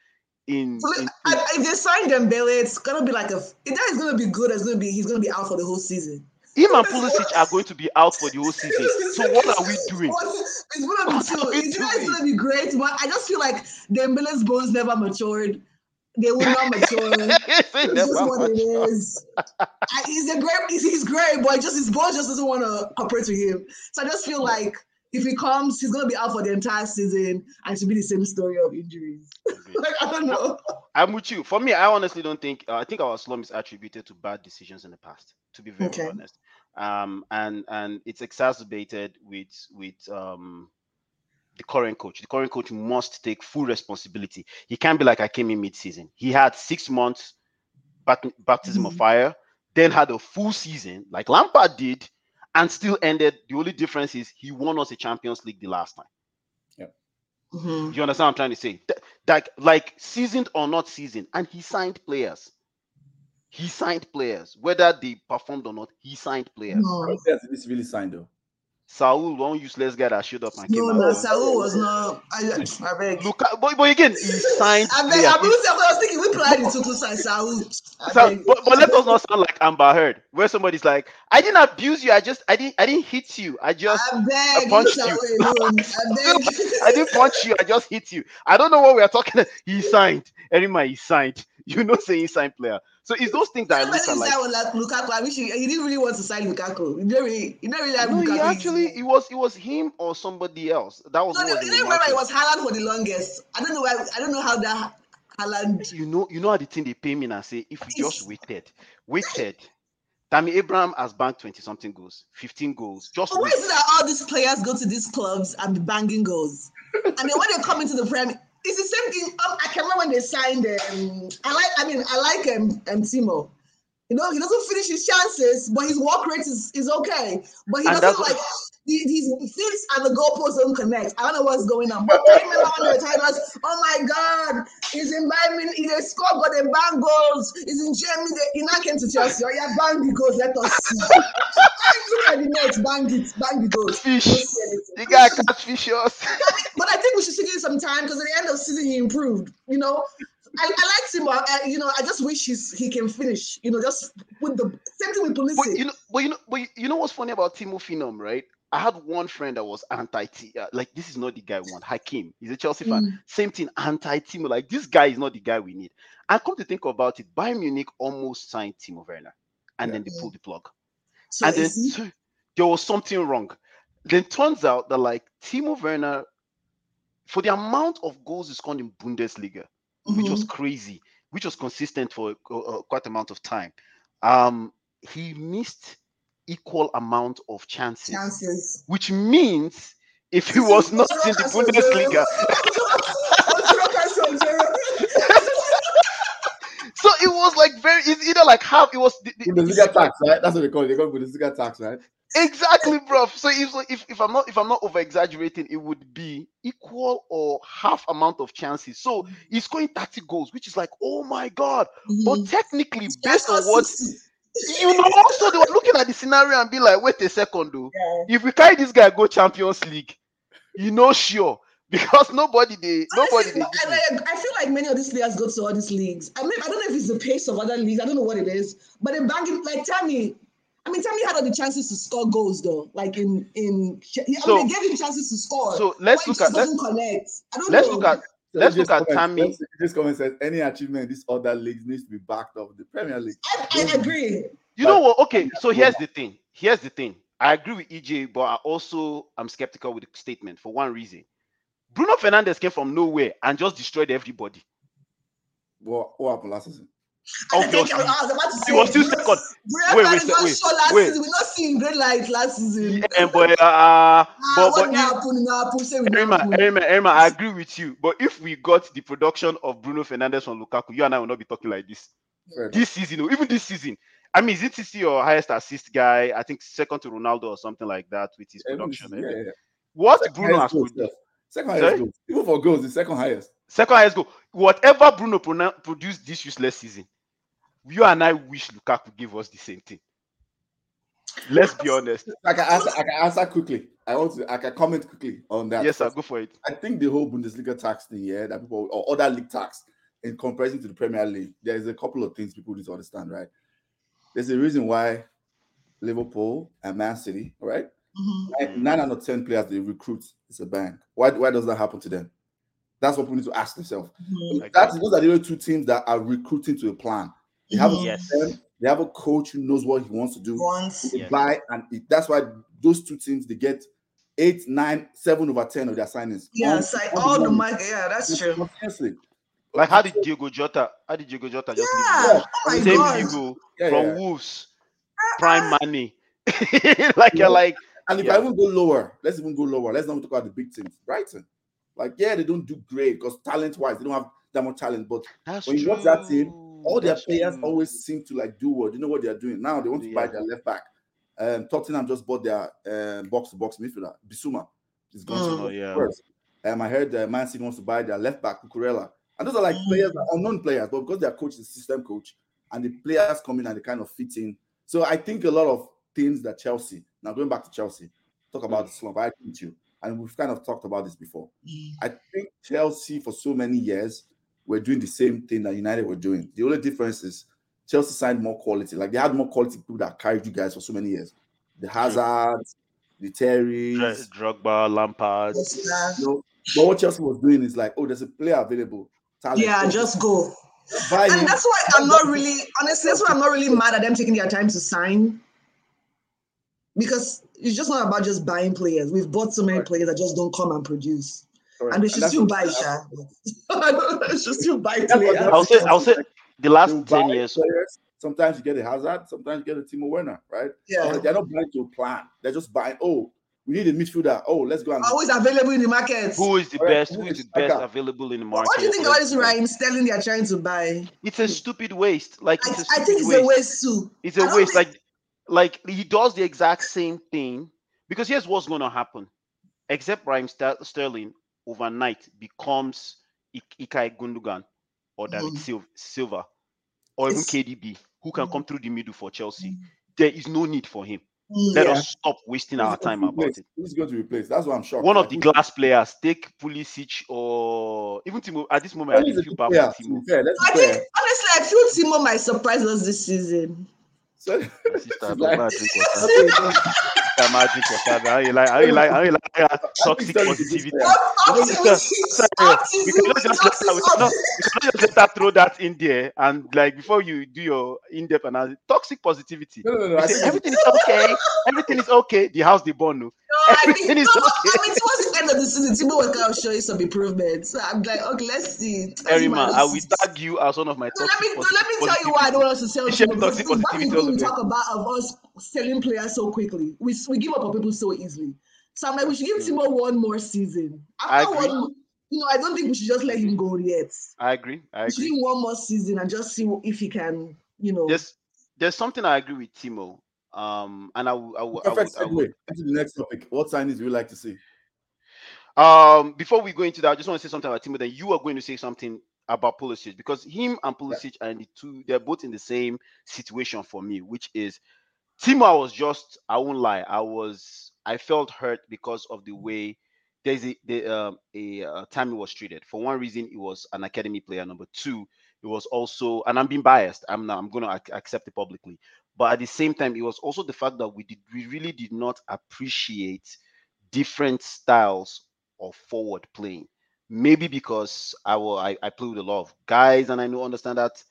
[SPEAKER 2] in, in-
[SPEAKER 3] I- I- if they sign Dembele, it's gonna be like a. If that is gonna be good, it's gonna be. He's gonna be out for the whole season.
[SPEAKER 2] Him and Pulisic are going to be out for the whole season. So what are we doing?
[SPEAKER 3] It's gonna be
[SPEAKER 2] What
[SPEAKER 3] chill.
[SPEAKER 2] are we
[SPEAKER 3] It's, gonna be great, but I just feel like Dembele's bones never matured. They will not mature.
[SPEAKER 2] It's
[SPEAKER 3] just what it is. I, he's a great. He's, he's great, but just his boy just doesn't want to cooperate with him. So I just feel like if he comes, he's gonna be out for the entire season, and it should be the same story of injuries. like I don't know.
[SPEAKER 2] I'm with you. For me, I honestly don't think. Uh, I think our slum is attributed to bad decisions in the past. To be very
[SPEAKER 3] Okay.
[SPEAKER 2] honest, um, and and it's exacerbated with with um the current coach. The current coach must take full responsibility. He can't be like I came in mid-season. He had six months bat- baptism of
[SPEAKER 3] Mhm.
[SPEAKER 2] fire, then had a full season like Lampard did, and still ended. The only difference is he won us a Champions League the last time.
[SPEAKER 3] Mhm.
[SPEAKER 2] You understand what I'm trying to say? Th- Like, like seasoned or not seasoned, and he signed players. He signed players, whether they performed or not. He signed players.
[SPEAKER 3] No,
[SPEAKER 1] Yes, it's really signed though.
[SPEAKER 2] Saul, one useless guy that showed up and
[SPEAKER 3] no,
[SPEAKER 2] came
[SPEAKER 3] no.
[SPEAKER 2] out.
[SPEAKER 3] Saul was not. I, I beg.
[SPEAKER 2] Look, but, but again, he signed
[SPEAKER 3] I beg. I, was, I was thinking we played the Tutu side Saul. I
[SPEAKER 2] So, but, but let us not sound like Amber Heard, where somebody's like, "I didn't abuse you. I just, I didn't, I didn't hit you. I just,
[SPEAKER 3] I beg.
[SPEAKER 2] punched you.
[SPEAKER 3] I beg.
[SPEAKER 2] I didn't punch you. I just hit you. I don't know what we are talking. He signed. Erinma, he signed. You know, saying signed player. So it's those things that I look at like.
[SPEAKER 3] Lukaku. I wish he, he didn't really want to sign Lukaku. He didn't really, he didn't really like
[SPEAKER 2] No,
[SPEAKER 3] Lukaku.
[SPEAKER 2] he actually it was it was him or somebody else. That was
[SPEAKER 3] No, no,
[SPEAKER 2] was
[SPEAKER 3] you remember it was Haaland for the longest. I don't know why. I don't know how that Haaland.
[SPEAKER 2] You know, you know how the thing they pay me and say if we just waited, waited. Tammy Abraham has banked 20 something goals, 15 goals. Just
[SPEAKER 3] But why is it that all these players go to these clubs and be banging goals, and then when they come into the Prem, it's the same thing. Um, I can remember when they signed. Um, I like. I mean, I like um, um Timo. You know, he doesn't finish his chances, but his work rate is, is okay. But he
[SPEAKER 2] And
[SPEAKER 3] doesn't like he, he's feet and the goalpost don't connect. I don't know what's going on. But I remember when they told us, "Oh my God, he's in Bayern. He they score, but they bang goals. He's in Germany. They, he now came to Chelsea. Oh yeah, bang the goals. Let us see. Look at the net, bang it, bang the goals.
[SPEAKER 2] Fish.
[SPEAKER 3] Don't see anything.
[SPEAKER 2] The guy catfish us.
[SPEAKER 3] But I think we should give him some time because at the end of the season he improved. You know, I, I like him, but uh, you know, I just wish he's, he can finish. You know, just with the same thing with
[SPEAKER 2] but you know, but you know, but you- you know what's funny about Timo Phenom, right? I had one friend that was anti T. Uh, like this is not the guy we want. Hakim, he's a Chelsea fan.
[SPEAKER 3] Mm.
[SPEAKER 2] Same thing, anti Timo. Like this guy is not the guy we need. I come to think about it, Bayern Munich almost signed Timo Werner, and
[SPEAKER 1] Yeah.
[SPEAKER 2] then they pulled the plug.
[SPEAKER 3] So
[SPEAKER 2] and then
[SPEAKER 3] he-
[SPEAKER 2] there was something wrong. Then turns out that like Timo Werner, for the amount of goals he scored in Bundesliga, which was
[SPEAKER 3] Mhm.
[SPEAKER 2] crazy, which was consistent for uh, uh, quite amount of time, um, he missed equal amount of chances,
[SPEAKER 3] chances.
[SPEAKER 2] which means if he was not in the Bundesliga, so it was like very, it's either like half. It was the, the- the
[SPEAKER 1] Bundesliga tax, right? That's what they call it. They call it Bundesliga tax, right?
[SPEAKER 2] Exactly, bro. So if, if if I'm not if I'm not over exaggerating, it would be equal or half amount of chances. So he's scoring 30 goals, which is like, oh my god. But
[SPEAKER 3] Mhm.
[SPEAKER 2] technically, based on what
[SPEAKER 3] 60.
[SPEAKER 2] You know, also they were looking at the scenario and be like, wait a second, though.
[SPEAKER 3] Yeah.
[SPEAKER 2] If we carry this guy go Champions League, you know, sure. Because nobody they nobody
[SPEAKER 3] Honestly,
[SPEAKER 2] they
[SPEAKER 3] I, I- I feel like many of these players go to all these leagues. I mean, I don't know if it's the pace of other leagues. I don't know what it is, but they bang it like tell me. I mean, Tammy had all the chances to score goals though. Like in in, I
[SPEAKER 2] So-
[SPEAKER 3] mean, they gave him chances to score.
[SPEAKER 2] So let's look at let's
[SPEAKER 3] connect. I don't
[SPEAKER 2] let's
[SPEAKER 3] know.
[SPEAKER 2] look at
[SPEAKER 1] So
[SPEAKER 2] Let's look at Tammy.
[SPEAKER 1] this- This comment says any achievement in these other leagues needs to be backed up with the Premier League.
[SPEAKER 3] I, I agree.
[SPEAKER 2] You know what? Okay, so here's the thing. Here's the thing. I agree with EJ, but I also am skeptical with the statement for one reason. Bruno Fernandes came from nowhere and just destroyed everybody.
[SPEAKER 1] What, what happened last season?
[SPEAKER 3] I think I was about to say
[SPEAKER 2] He was still second.
[SPEAKER 3] Bruno
[SPEAKER 2] Wait, wait,
[SPEAKER 3] not
[SPEAKER 2] wait,
[SPEAKER 3] sure last
[SPEAKER 2] wait.
[SPEAKER 3] season. We not seeing great light last season.
[SPEAKER 2] And but uh,
[SPEAKER 3] Ah,
[SPEAKER 2] but
[SPEAKER 3] what
[SPEAKER 2] but if,
[SPEAKER 3] happened? What happened? Say
[SPEAKER 2] Emma. Emma, Emma, I agree with you. But if we got the production of Bruno Fernandes from Lukaku, you and I will not be talking like this. this season, even this season. I mean, is it CC your highest assist guy? I think second to Ronaldo or something like that with his production.
[SPEAKER 1] Yeah, yeah, yeah.
[SPEAKER 2] What
[SPEAKER 1] Second
[SPEAKER 2] Bruno has produced?
[SPEAKER 1] Second highest
[SPEAKER 2] Sorry?
[SPEAKER 1] goals. Even for goals, the second highest.
[SPEAKER 2] Second highest goal. Whatever Bruno produced this useless season, you and I wish Lukaku gave us the same thing. Let's be honest.
[SPEAKER 1] I can answer. I can answer quickly. I want to. I can comment quickly on that.
[SPEAKER 2] Yes, sir. Go for it.
[SPEAKER 1] I think the whole Bundesliga tax thing, yeah, that people or other league tax in comparison to the Premier League, there is a couple of things people need to understand, right? There's a reason why Liverpool and Man City, right?
[SPEAKER 3] Mhm.
[SPEAKER 1] Nine, nine out of ten players they recruit is a bank. Why, why does that happen to them? That's what we need to ask themselves.
[SPEAKER 3] Mhm.
[SPEAKER 1] That's those are the only two teams that are recruiting to a plan. They have a
[SPEAKER 3] Mhm.
[SPEAKER 2] Yes.
[SPEAKER 1] system, they have a coach who knows what he wants to do.
[SPEAKER 3] Once.
[SPEAKER 1] They
[SPEAKER 2] Yes.
[SPEAKER 1] buy, and it, that's why those two teams they get eight, nine, seven over ten of their signings.
[SPEAKER 3] Yeah,
[SPEAKER 1] On-
[SPEAKER 3] like
[SPEAKER 1] on
[SPEAKER 3] all the
[SPEAKER 1] money.
[SPEAKER 3] money. Yeah, that's true.
[SPEAKER 1] Continuously.
[SPEAKER 2] Like, how did Diego Jota? How did Diego Jota just
[SPEAKER 3] Yeah.
[SPEAKER 2] leave?
[SPEAKER 3] Oh my
[SPEAKER 2] Same
[SPEAKER 3] god.
[SPEAKER 2] Diego
[SPEAKER 1] Yeah,
[SPEAKER 2] from
[SPEAKER 1] yeah.
[SPEAKER 2] Wolves, prime money. like you're like,
[SPEAKER 1] And if
[SPEAKER 2] Yeah.
[SPEAKER 1] I even go lower, let's even go lower. Let's not talk about the big teams. Brighton, like yeah, they don't do great because talent-wise, they don't have that much talent. But
[SPEAKER 2] that's
[SPEAKER 1] when you
[SPEAKER 2] true.
[SPEAKER 1] watch that team, all their players
[SPEAKER 2] true.
[SPEAKER 1] always seem to like do what you know what they're doing. Now they want to buy their left back. Um, Tottenham just bought their uh, box-to-box midfielder, Bissouma. He's going
[SPEAKER 3] Mm.
[SPEAKER 1] to
[SPEAKER 2] Oh, yeah.
[SPEAKER 1] first. Um, I heard uh, Man City wants to buy their left back, Cucurella. And those are like
[SPEAKER 3] Mm.
[SPEAKER 1] players, are unknown players, but because their coach is a system coach and the players come in and they kind of fit in. So I think a lot of things that Chelsea, now going back to Chelsea, talk about the slump. I agree with you. And we've kind of talked about this before.
[SPEAKER 3] Mm.
[SPEAKER 1] I think Chelsea for so many years were doing the same thing that United were doing. The only difference is Chelsea signed more quality. Like they had more quality people that carried you guys for so many years. The Hazards, the Terrys,
[SPEAKER 2] Dr- Drogba, Lampard.
[SPEAKER 1] You know, but what Chelsea was doing is like, oh, there's a player available. Talent.
[SPEAKER 3] Yeah, just go.
[SPEAKER 1] buy him.
[SPEAKER 3] And that's why I'm not really honestly. That's why I'm not really mad at them taking their time to sign. Because it's just not about just buying players. We've bought so many
[SPEAKER 1] Right.
[SPEAKER 3] players that just don't come and produce.
[SPEAKER 1] Correct.
[SPEAKER 3] And they should
[SPEAKER 1] that's
[SPEAKER 3] still buy Sha. they should still buy players.
[SPEAKER 2] I'll say, I'll say, the last
[SPEAKER 1] will
[SPEAKER 2] ten years.
[SPEAKER 1] players. Sometimes you get a Hazard, sometimes you get a Timo Werner, right?
[SPEAKER 3] Yeah.
[SPEAKER 1] They're not buying to plan. They're just buying. Oh, we need a midfielder. Oh, let's go and
[SPEAKER 3] Always available in the market.
[SPEAKER 2] Who is the
[SPEAKER 1] Correct.
[SPEAKER 2] best? Who
[SPEAKER 1] Who
[SPEAKER 2] is
[SPEAKER 1] is
[SPEAKER 2] the best
[SPEAKER 1] Saka?
[SPEAKER 2] available in the market?
[SPEAKER 3] What do you think about
[SPEAKER 2] Let's
[SPEAKER 3] this
[SPEAKER 2] go.
[SPEAKER 3] Ryan Sterling they're trying to buy?
[SPEAKER 2] It's a stupid waste. Like
[SPEAKER 3] I,
[SPEAKER 2] it's a
[SPEAKER 3] I
[SPEAKER 2] stupid
[SPEAKER 3] think it's
[SPEAKER 2] waste.
[SPEAKER 3] a waste too.
[SPEAKER 2] It's a waste.
[SPEAKER 3] think-
[SPEAKER 2] Like, like he does the exact same thing because here's what's going to happen. Except Raheem Ster- Sterling overnight becomes Ik- Ilkay Gundogan or David. Sil- Silva or even
[SPEAKER 3] It's-
[SPEAKER 2] KDB who can
[SPEAKER 3] Mhm.
[SPEAKER 2] come through the middle for Chelsea. There is no need for him.
[SPEAKER 3] Mm,
[SPEAKER 2] Let
[SPEAKER 3] yeah.
[SPEAKER 2] us stop wasting
[SPEAKER 1] Who's
[SPEAKER 2] our time about it.
[SPEAKER 1] Who's going to replace? That's why I'm shocked.
[SPEAKER 2] One of the glass players, take Pulisic or even Timo. At this moment, I
[SPEAKER 1] Sterling is
[SPEAKER 2] feel bad for Timo.
[SPEAKER 1] be fair. Let's be
[SPEAKER 3] I think honestly, I feel Timo might surprise us this season.
[SPEAKER 1] So-
[SPEAKER 2] My sister,
[SPEAKER 1] She's
[SPEAKER 2] but
[SPEAKER 1] like-
[SPEAKER 2] drink water. Drink water. Toxic
[SPEAKER 1] Sterling is a good
[SPEAKER 2] positivity.
[SPEAKER 1] player.
[SPEAKER 3] Optimism,
[SPEAKER 2] we
[SPEAKER 3] optimism,
[SPEAKER 2] cannot just let that, we cannot, we cannot just let that throw that in there and like before you do your in-depth analysis, toxic positivity.
[SPEAKER 1] No, no, no.
[SPEAKER 2] Say everything is okay, everything is okay. The house they born, no.
[SPEAKER 3] No, I think,
[SPEAKER 2] Everything is
[SPEAKER 3] no,
[SPEAKER 2] okay.
[SPEAKER 3] I mean, towards the end of the season, Timo was kind of showing some improvements. So I'm like, okay, let's see. Let's see Erinma,
[SPEAKER 2] I will tag you as one of my
[SPEAKER 3] No, let me no, let me tell you why I don't want us to sell
[SPEAKER 2] You share
[SPEAKER 3] Timo because
[SPEAKER 2] toxic
[SPEAKER 3] this is one
[SPEAKER 2] positivity
[SPEAKER 3] thing
[SPEAKER 2] all
[SPEAKER 3] we talk about of us selling players so quickly. We we give up on people so easily. So I'm like, we should give. Timo one more season.
[SPEAKER 2] I
[SPEAKER 3] After
[SPEAKER 2] agree.
[SPEAKER 3] one, you know, I don't think we should just let him go yet.
[SPEAKER 2] I agree. I
[SPEAKER 3] We should
[SPEAKER 2] agree.
[SPEAKER 3] give one more season and just see if he can, you know.
[SPEAKER 2] There's there's something I agree with Timo. Um, and I will, I I
[SPEAKER 1] Perfect
[SPEAKER 2] would, I would
[SPEAKER 1] segue into the next topic. What signings do you like to see?
[SPEAKER 2] Um, before we go into that, I just want to say something about Timo. Then you are going to say something about Pulisic because him and Pulisic are in the two. They're both in the same situation for me, which is Timo. I was just, I won't lie, I was, I felt hurt because of the way there's a the, um, a uh, time he was treated. For one reason, he was an academy player. Number two, it was also, and I'm being biased. I'm not, I'm going to ac- accept it publicly. But at the same time, it was also the fact that we did, we really did not appreciate different styles of forward playing. Maybe because I will, I, I play with a lot of guys, and I know understand that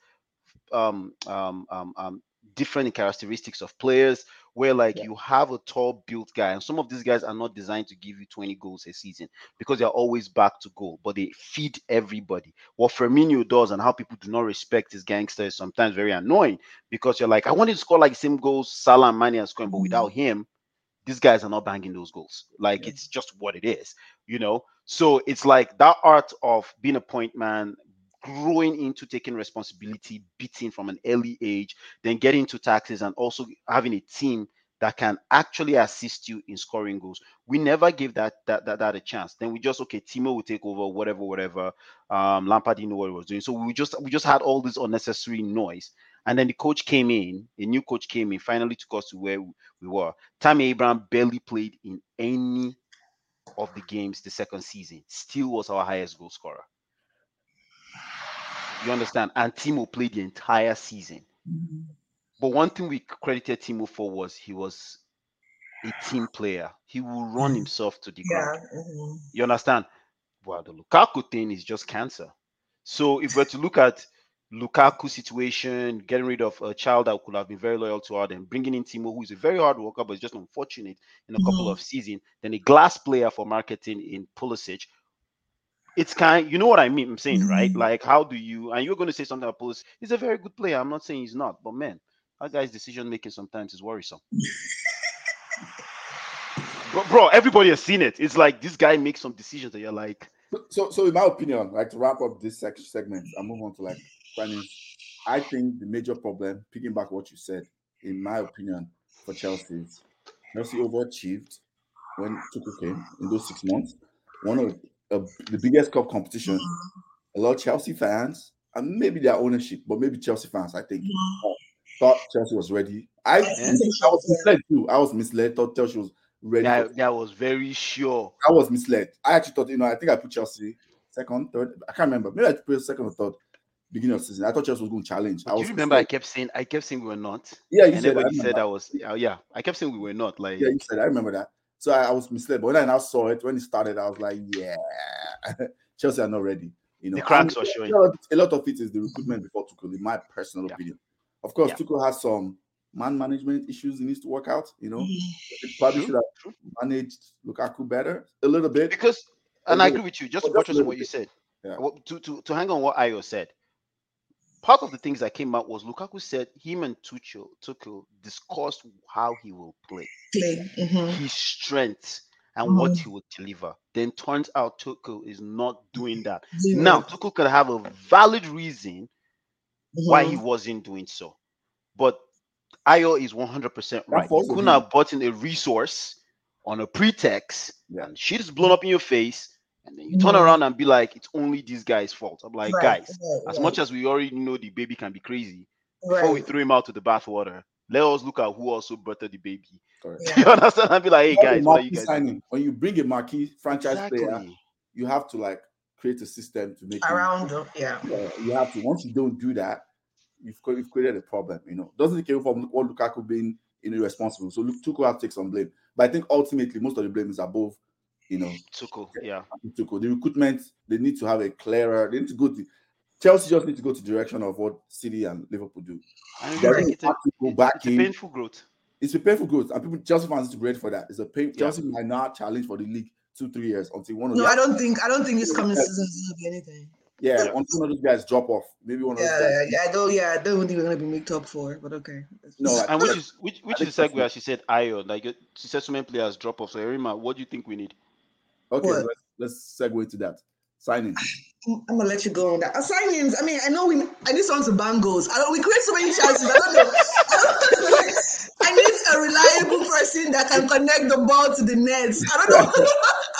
[SPEAKER 2] um, um, um, um, different characteristics of players. Where like
[SPEAKER 1] Yeah.
[SPEAKER 2] you have a tall built guy, and some of these guys are not designed to give you 20 goals a season because they're always back to goal, but they feed everybody. What Firmino does and how people do not respect his gangster is sometimes very annoying because you're like, I wanted to score like the same goals Salah and Mane are scoring, but
[SPEAKER 3] Mhm.
[SPEAKER 2] without him, these guys are not banging those goals. Like
[SPEAKER 1] Yeah.
[SPEAKER 2] it's just what it is, you know. So it's like that art of being a point man, growing into taking responsibility, beating from an early age, then getting to taxes, and also having a team that can actually assist you in scoring goals. We never gave that that that, that a chance. Then we just okay, Timo will take over, whatever, whatever. Um, Lampard didn't know what he was doing, so we just we just had all this unnecessary noise. And then the coach came in, a new coach came in, finally took us to where we were. Tammy Abraham barely played in any of the games the second season, still was our highest goal scorer. You understand? And Timo played the entire season. Mm-hmm. But one thing we credited Timo for was he was a team player. He will run mm. himself to the yeah. ground. Mm-hmm. You understand? Well, the Lukaku thing is just cancer. So if we're to look at Lukaku situation, getting rid of a child that could have been very loyal to then bringing in Timo, who is a very hard worker, but is just unfortunate in a mm-hmm. couple of seasons, then a glass player for marketing in Pulisic. It's kind, you know what I mean. I'm saying, mm-hmm. right? Like, how do you? And you're going to say something about Pulisic. He's a very good player. I'm not saying he's not, but man, that guy's decision making sometimes is worrisome. bro, bro, everybody has seen it. It's like this guy makes some decisions that you're like.
[SPEAKER 1] So, so in my opinion, like to wrap up this section segment, I move on to like finance. I think the major problem, picking back what you said, in my opinion, for Chelsea is Chelsea overachieved when Tuchel came in those six months. One of uh, the biggest cup competition. A lot of Chelsea fans, and maybe their ownership, but maybe Chelsea fans, I think, thought Chelsea was ready. I, I was misled too. I was misled. Thought Chelsea was ready.
[SPEAKER 2] That, that was very sure.
[SPEAKER 1] I was misled. I actually thought, you know, I think I put Chelsea second, third. I can't remember. Maybe I put second or third beginning of season. I thought Chelsea was going to challenge.
[SPEAKER 2] I
[SPEAKER 1] was
[SPEAKER 2] you remember I kept saying I kept saying we were not.
[SPEAKER 1] Yeah,
[SPEAKER 2] you and said, everybody I said I was. Yeah, yeah, I kept saying we were not. Like
[SPEAKER 1] yeah, you said I remember that. So I, I was misled, but when I now saw it when it started, I was like, yeah, Chelsea are not ready. You know,
[SPEAKER 2] the cracks are showing.
[SPEAKER 1] A lot of it is the recruitment before Tuchel, in my personal yeah. opinion. Of course, yeah. Tuchel has some man management issues he needs to work out. You know, probably should have managed Lukaku better a little bit.
[SPEAKER 2] Because, and I agree with you. Just to buttress what you said, yeah. to, to to hang on what Ayo said. Part of the things that came out was Lukaku said him and Tuchel, Tuchel discussed how he will play,
[SPEAKER 3] play. Mm-hmm.
[SPEAKER 2] his strengths, and mm-hmm. what he will deliver. Then turns out Tuchel is not doing that. Now Tuchel could have a valid reason why he mm-hmm. wasn't doing so, but Ayo is 100% right. You couldn't have bought in a resource on a pretext yeah. and shit is blown up in your face. And then you turn mm-hmm. around and be like, it's only this guy's fault. I'm like, right, guys, right, as right. much as we already know the baby can be crazy, before we throw him out to the bathwater, let us look at who also birthed the baby. Yeah. you understand? And be like, hey guys, what you guys
[SPEAKER 1] signing, when you bring a marquee franchise exactly. player, you have to like create a system to make it
[SPEAKER 3] around him, yeah.
[SPEAKER 1] yeah. You have to once you don't do that, you've, you've created a problem. You know, doesn't it came from what Lukaku being you know irresponsible. So Tuchel has to take some blame. But I think ultimately most of the blame is above, you know,
[SPEAKER 2] Tuchel. Yeah,
[SPEAKER 1] Tuchel. The recruitment they need to have a clearer. They need to go to Chelsea. Just need to go to the direction of what City and Liverpool do.
[SPEAKER 2] They right. it's, a, go back it's a painful growth.
[SPEAKER 1] It's a painful growth, and people Chelsea fans need to be ready for that. It's a pain. Yeah. Chelsea might not challenge for the league two, three years until one of.
[SPEAKER 3] No, I don't think I don't think this coming season is gonna be anything.
[SPEAKER 1] Yeah, yeah. until one of those guys drop off, maybe one of
[SPEAKER 3] yeah,
[SPEAKER 1] those guys.
[SPEAKER 3] Yeah, I don't. Yeah, I don't think we're gonna be made top four, but okay.
[SPEAKER 2] No, and which is which which is segue as she said Ayo. Like she said, so many players drop off. So Erinma, what do you think we need?
[SPEAKER 1] Okay, let's, let's segue to that. Signing.
[SPEAKER 3] I'm gonna let you go on that. Uh, signings. I mean, I know we. I need someone to bang goals. I don't. We create so many chances. I don't know. I, don't, I need a reliable person that can connect the ball to the nets. I don't know.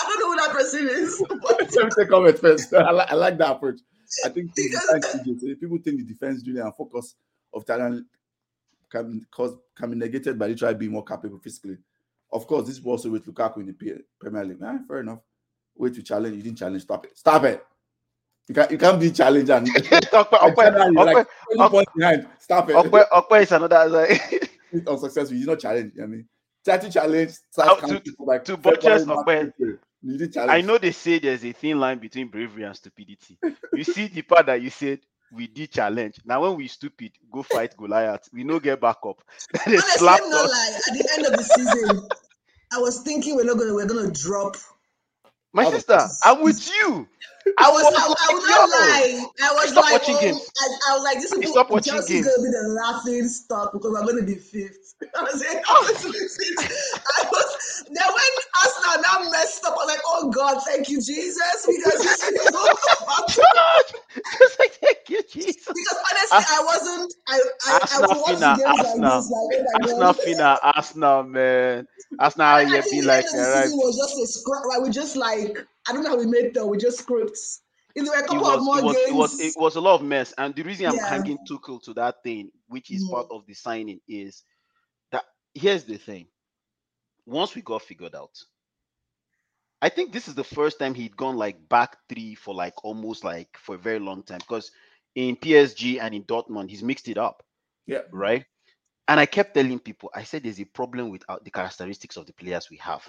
[SPEAKER 3] I don't know who that person is.
[SPEAKER 1] Let me take comment first. I, like, I like that approach. I think people think the defense junior and focus of talent can cause can be negated by literally being more capable physically. Of course, this was also with Lukaku in the Premier League. Eh, fair enough. Way to challenge, you didn't challenge. Stop it. Stop it. You can't you can't be challenged and
[SPEAKER 2] Okwe,
[SPEAKER 1] like points behind. Stop it.
[SPEAKER 2] Okwe, Okwe is another like
[SPEAKER 1] unsuccessful. You did not challenge. I mean, Tati challenge.
[SPEAKER 2] Oh, to, like to buttress Okwe. I know they say there's a thin line between bravery and stupidity. you see the part that you said we did challenge. Now when we stupid, go fight Goliath. We no get back up.
[SPEAKER 3] they Honestly, not lying. At the end of the season, I was thinking we're not gonna we're gonna drop
[SPEAKER 2] my sister, I'm with you.
[SPEAKER 3] I was, I, I was not lying. I was
[SPEAKER 2] stop
[SPEAKER 3] like,
[SPEAKER 2] watching oh, games.
[SPEAKER 3] I, I, was like, this is
[SPEAKER 2] stop watching
[SPEAKER 3] Chelsea's
[SPEAKER 2] games.
[SPEAKER 3] gonna be the laughing stock because I'm gonna be fifth. I was like, I was, I was then when Arsenal now messed up, I was like, oh God, thank you, Jesus, because this is
[SPEAKER 2] just like
[SPEAKER 3] I wasn't. I I,
[SPEAKER 2] Arsenal
[SPEAKER 3] I would watch
[SPEAKER 2] finna,
[SPEAKER 3] the games
[SPEAKER 2] Arsenal.
[SPEAKER 3] like this. Like, oh
[SPEAKER 2] Arsenal
[SPEAKER 3] God.
[SPEAKER 2] finna, Arsenal man. Arsenal
[SPEAKER 3] I
[SPEAKER 2] yeah be like
[SPEAKER 3] end of the was just a script. Like we just like I don't know how we made though. We just scripts. If there were a
[SPEAKER 2] It was,
[SPEAKER 3] of more
[SPEAKER 2] it was,
[SPEAKER 3] games.
[SPEAKER 2] it was, it was a lot of mess, and the reason I'm
[SPEAKER 3] Yeah.
[SPEAKER 2] hanging Tuchel to that thing, which is
[SPEAKER 3] Mhm.
[SPEAKER 2] part of the signing, is that here's the thing. Once we got figured out, I think this is the first time he'd gone like back three for like almost like for a very long time. Because in PSG and in Dortmund, he's mixed it up.
[SPEAKER 1] Yeah.
[SPEAKER 2] right? And I kept telling people, I said, there's a problem with uh, the characteristics of the players we have.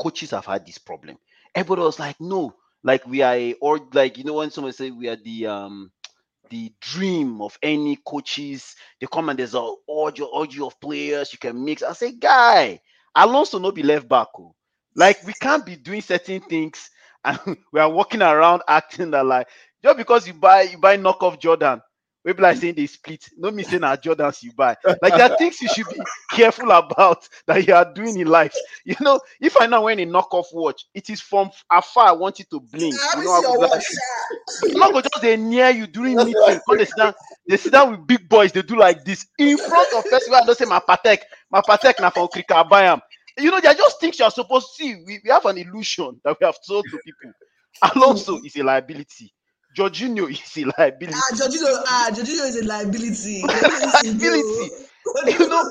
[SPEAKER 2] Coaches have had this problem. Everybody was like, no, like we are, a, or like you know when someone say we are the um the dream of any coaches. They come and there's a orgy, orgy of players you can mix. I say, guy, Alonso not be left back. oh. Like we can't be doing certain things and we are walking around acting that like just because you buy you buy knockoff Jordan, we be like saying they split. No me saying our Jordans you buy. Like there are things you should be careful about that you are doing in life. You know, if I now wearing a knockoff watch, it is from afar. I want you to blink.
[SPEAKER 3] I
[SPEAKER 2] You know, I
[SPEAKER 3] seen your
[SPEAKER 2] go like-. I'm not go just they near you during meeting. Because they sit down, they sit down with big boys, they do like this in front of festival. I don't say my patek, my patek now from Bayam. You know, they are just things you're supposed to see. We, we have an illusion that we have told to people. Alonso is a liability. Jorginho is a liability.
[SPEAKER 3] Ah, Jorginho, ah, Jorginho is a liability.
[SPEAKER 2] Liability. You know,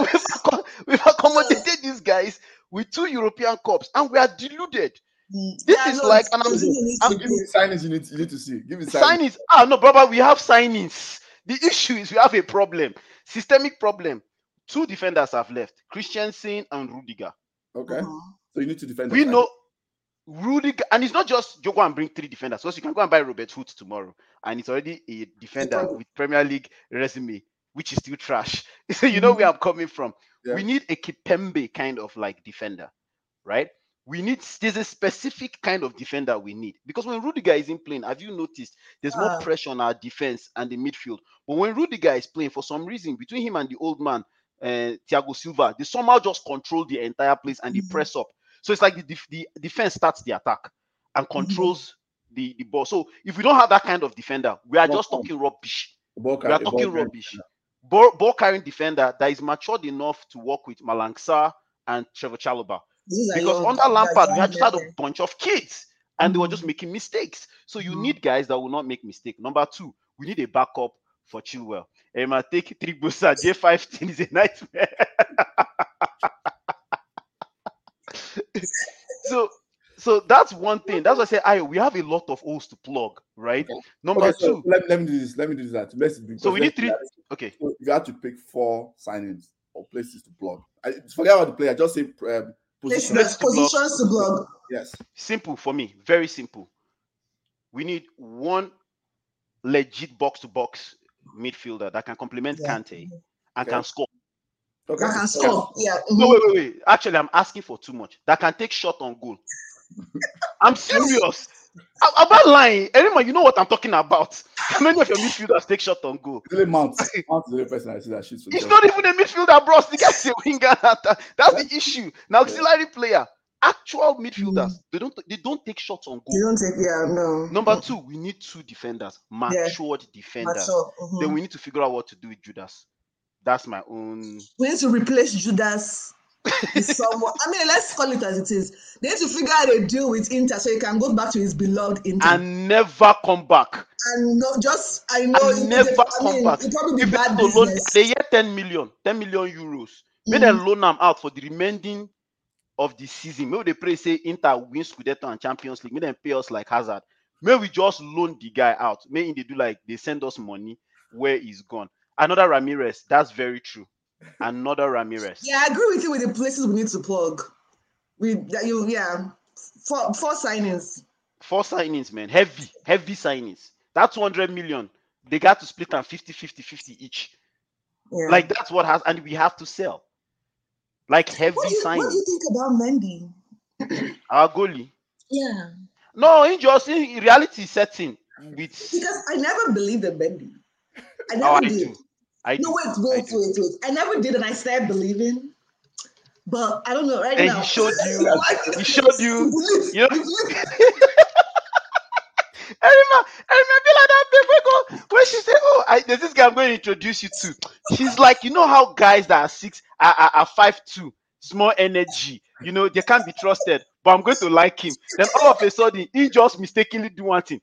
[SPEAKER 2] we've, accom- we've accommodated these guys with two European cups, and we are deluded. This
[SPEAKER 3] Yeah,
[SPEAKER 2] is
[SPEAKER 3] no,
[SPEAKER 2] like, and I'm,
[SPEAKER 3] Jorginho
[SPEAKER 2] I'm
[SPEAKER 1] Give me signings you need, you need to see. Give me signings.
[SPEAKER 2] signings. Ah, no, brother, we have signings. The issue is we have a problem, systemic problem. Two defenders have left, Christensen and Rudiger.
[SPEAKER 1] Okay.
[SPEAKER 3] Uh-huh.
[SPEAKER 1] So you need to defend.
[SPEAKER 2] We
[SPEAKER 1] the
[SPEAKER 2] know Rudiger, and it's not just you go and bring three defenders. Because you can go and buy Robert Huth tomorrow, and it's already a defender with Premier League resume, which is still trash. So you know where I'm coming from.
[SPEAKER 1] Yeah.
[SPEAKER 2] We need a Kimpembe kind of like defender, right? We need there's a specific kind of defender we need because when Rudiger isn't playing, have you noticed there's more
[SPEAKER 3] Ah.
[SPEAKER 2] pressure on our defense and the midfield? But when Rudiger is playing, for some reason, between him and the old man, uh, Thiago Silva, they somehow just control the entire place and they
[SPEAKER 3] Mhm.
[SPEAKER 2] press up. So it's like the, def- the defense starts the attack and controls the, the ball. So if we don't have that kind of defender, we are just talking rubbish.
[SPEAKER 1] ball
[SPEAKER 2] We are talking
[SPEAKER 1] carry-
[SPEAKER 2] rubbish. Ball, ball carrying defender that is matured enough to work with Malang Sarr and Trevor Chalobah. Because under Lampard, we had just had a bunch of kids and they were
[SPEAKER 3] Mhm.
[SPEAKER 2] just making mistakes. So you
[SPEAKER 3] Mhm.
[SPEAKER 2] need guys that will not make mistakes. Number two, we need a backup for Chilwell. Emma take three Bosa J15 is a nightmare. so so that's one thing. That's why I say I we have a lot of holes to plug, right? Number
[SPEAKER 1] Okay, so
[SPEAKER 2] two.
[SPEAKER 1] let, let me do this. Let me do that. Let's because
[SPEAKER 2] So we need
[SPEAKER 1] let's-
[SPEAKER 2] three- Okay.
[SPEAKER 1] So if you had to pick four signings or places to plug, I forget about the player. Just say um,
[SPEAKER 3] Places-
[SPEAKER 1] position.
[SPEAKER 2] Let's to block.
[SPEAKER 3] Positions to blog.
[SPEAKER 1] Yes.
[SPEAKER 2] Simple for me, very simple. We need one legit box to box midfielder that can complement
[SPEAKER 3] Yeah.
[SPEAKER 2] Kante and
[SPEAKER 1] Okay.
[SPEAKER 2] can score.
[SPEAKER 1] Okay.
[SPEAKER 3] I can score. Yeah.
[SPEAKER 2] No,
[SPEAKER 3] mhm.
[SPEAKER 2] wait, wait, wait. Actually, I'm asking for too much. That can take shot on goal. I'm serious. I- I'm not lying. Anyone, you know what I'm talking about. How many of your midfielders take shot on goal?
[SPEAKER 1] It's only Mount. Mount is the only person I see that shoots for
[SPEAKER 2] He's
[SPEAKER 1] Chelsea.
[SPEAKER 2] not even a midfielder, bros. The guy's a winger. That's the issue. Now, auxiliary player, actual midfielders, they don't they don't take shots on
[SPEAKER 3] You
[SPEAKER 2] goal.
[SPEAKER 3] don't take. Yeah. No.
[SPEAKER 2] Number two, we need two defenders, matured defenders.
[SPEAKER 3] Mature. mhm.
[SPEAKER 2] Then we need to figure out what to do with Judas. That's my own.
[SPEAKER 3] We need to replace Judas someone. I mean, let's call it as it is. They need to figure out a deal with Inter so he can go back to his beloved Inter. And,
[SPEAKER 2] never come back.
[SPEAKER 3] And not just, I know,
[SPEAKER 2] And never
[SPEAKER 3] I
[SPEAKER 2] come
[SPEAKER 3] mean,
[SPEAKER 2] back.
[SPEAKER 3] it probably be bad
[SPEAKER 2] they loan, they get 10 million, 10 million euros. May
[SPEAKER 3] Mhm.
[SPEAKER 2] they loan them out for the remaining of the season. Maybe they pray say Inter wins Scudetto and Champions League. May they pay us like Hazard. May we just loan the guy out. May they do like they send us money where he's gone. Another Ramirez. That's very true. Another Ramirez.
[SPEAKER 3] Yeah, I agree with you with the places we need to plug. We that you yeah, four four signings.
[SPEAKER 2] Four signings, man. Heavy, heavy signings. That's 200 million. They got to split them 50, 50, 50 each.
[SPEAKER 3] Yeah.
[SPEAKER 2] Like that's what has, and we have to sell. Like heavy
[SPEAKER 3] what you, what do
[SPEAKER 2] signings.
[SPEAKER 3] you think about Mendy?
[SPEAKER 2] Our goalie.
[SPEAKER 3] Yeah,
[SPEAKER 2] No, in just in reality setting with
[SPEAKER 3] because I never believed in Mendy. I oh, never
[SPEAKER 2] oh, I
[SPEAKER 3] did.
[SPEAKER 2] do. I.
[SPEAKER 3] No, wait,
[SPEAKER 2] I
[SPEAKER 3] wait,
[SPEAKER 2] do.
[SPEAKER 3] wait, wait. I never did, and I started believing. But I don't know right
[SPEAKER 2] And
[SPEAKER 3] now.
[SPEAKER 2] he showed you. He showed you. You know. I remember, I remember like that babe we go I, there's this guy I'm going to introduce you to. He's like, you know how guys that are six are, are, are five two, small energy, you know, they can't be trusted. But I'm going to like him. Then all of a sudden, he just mistakenly do one thing.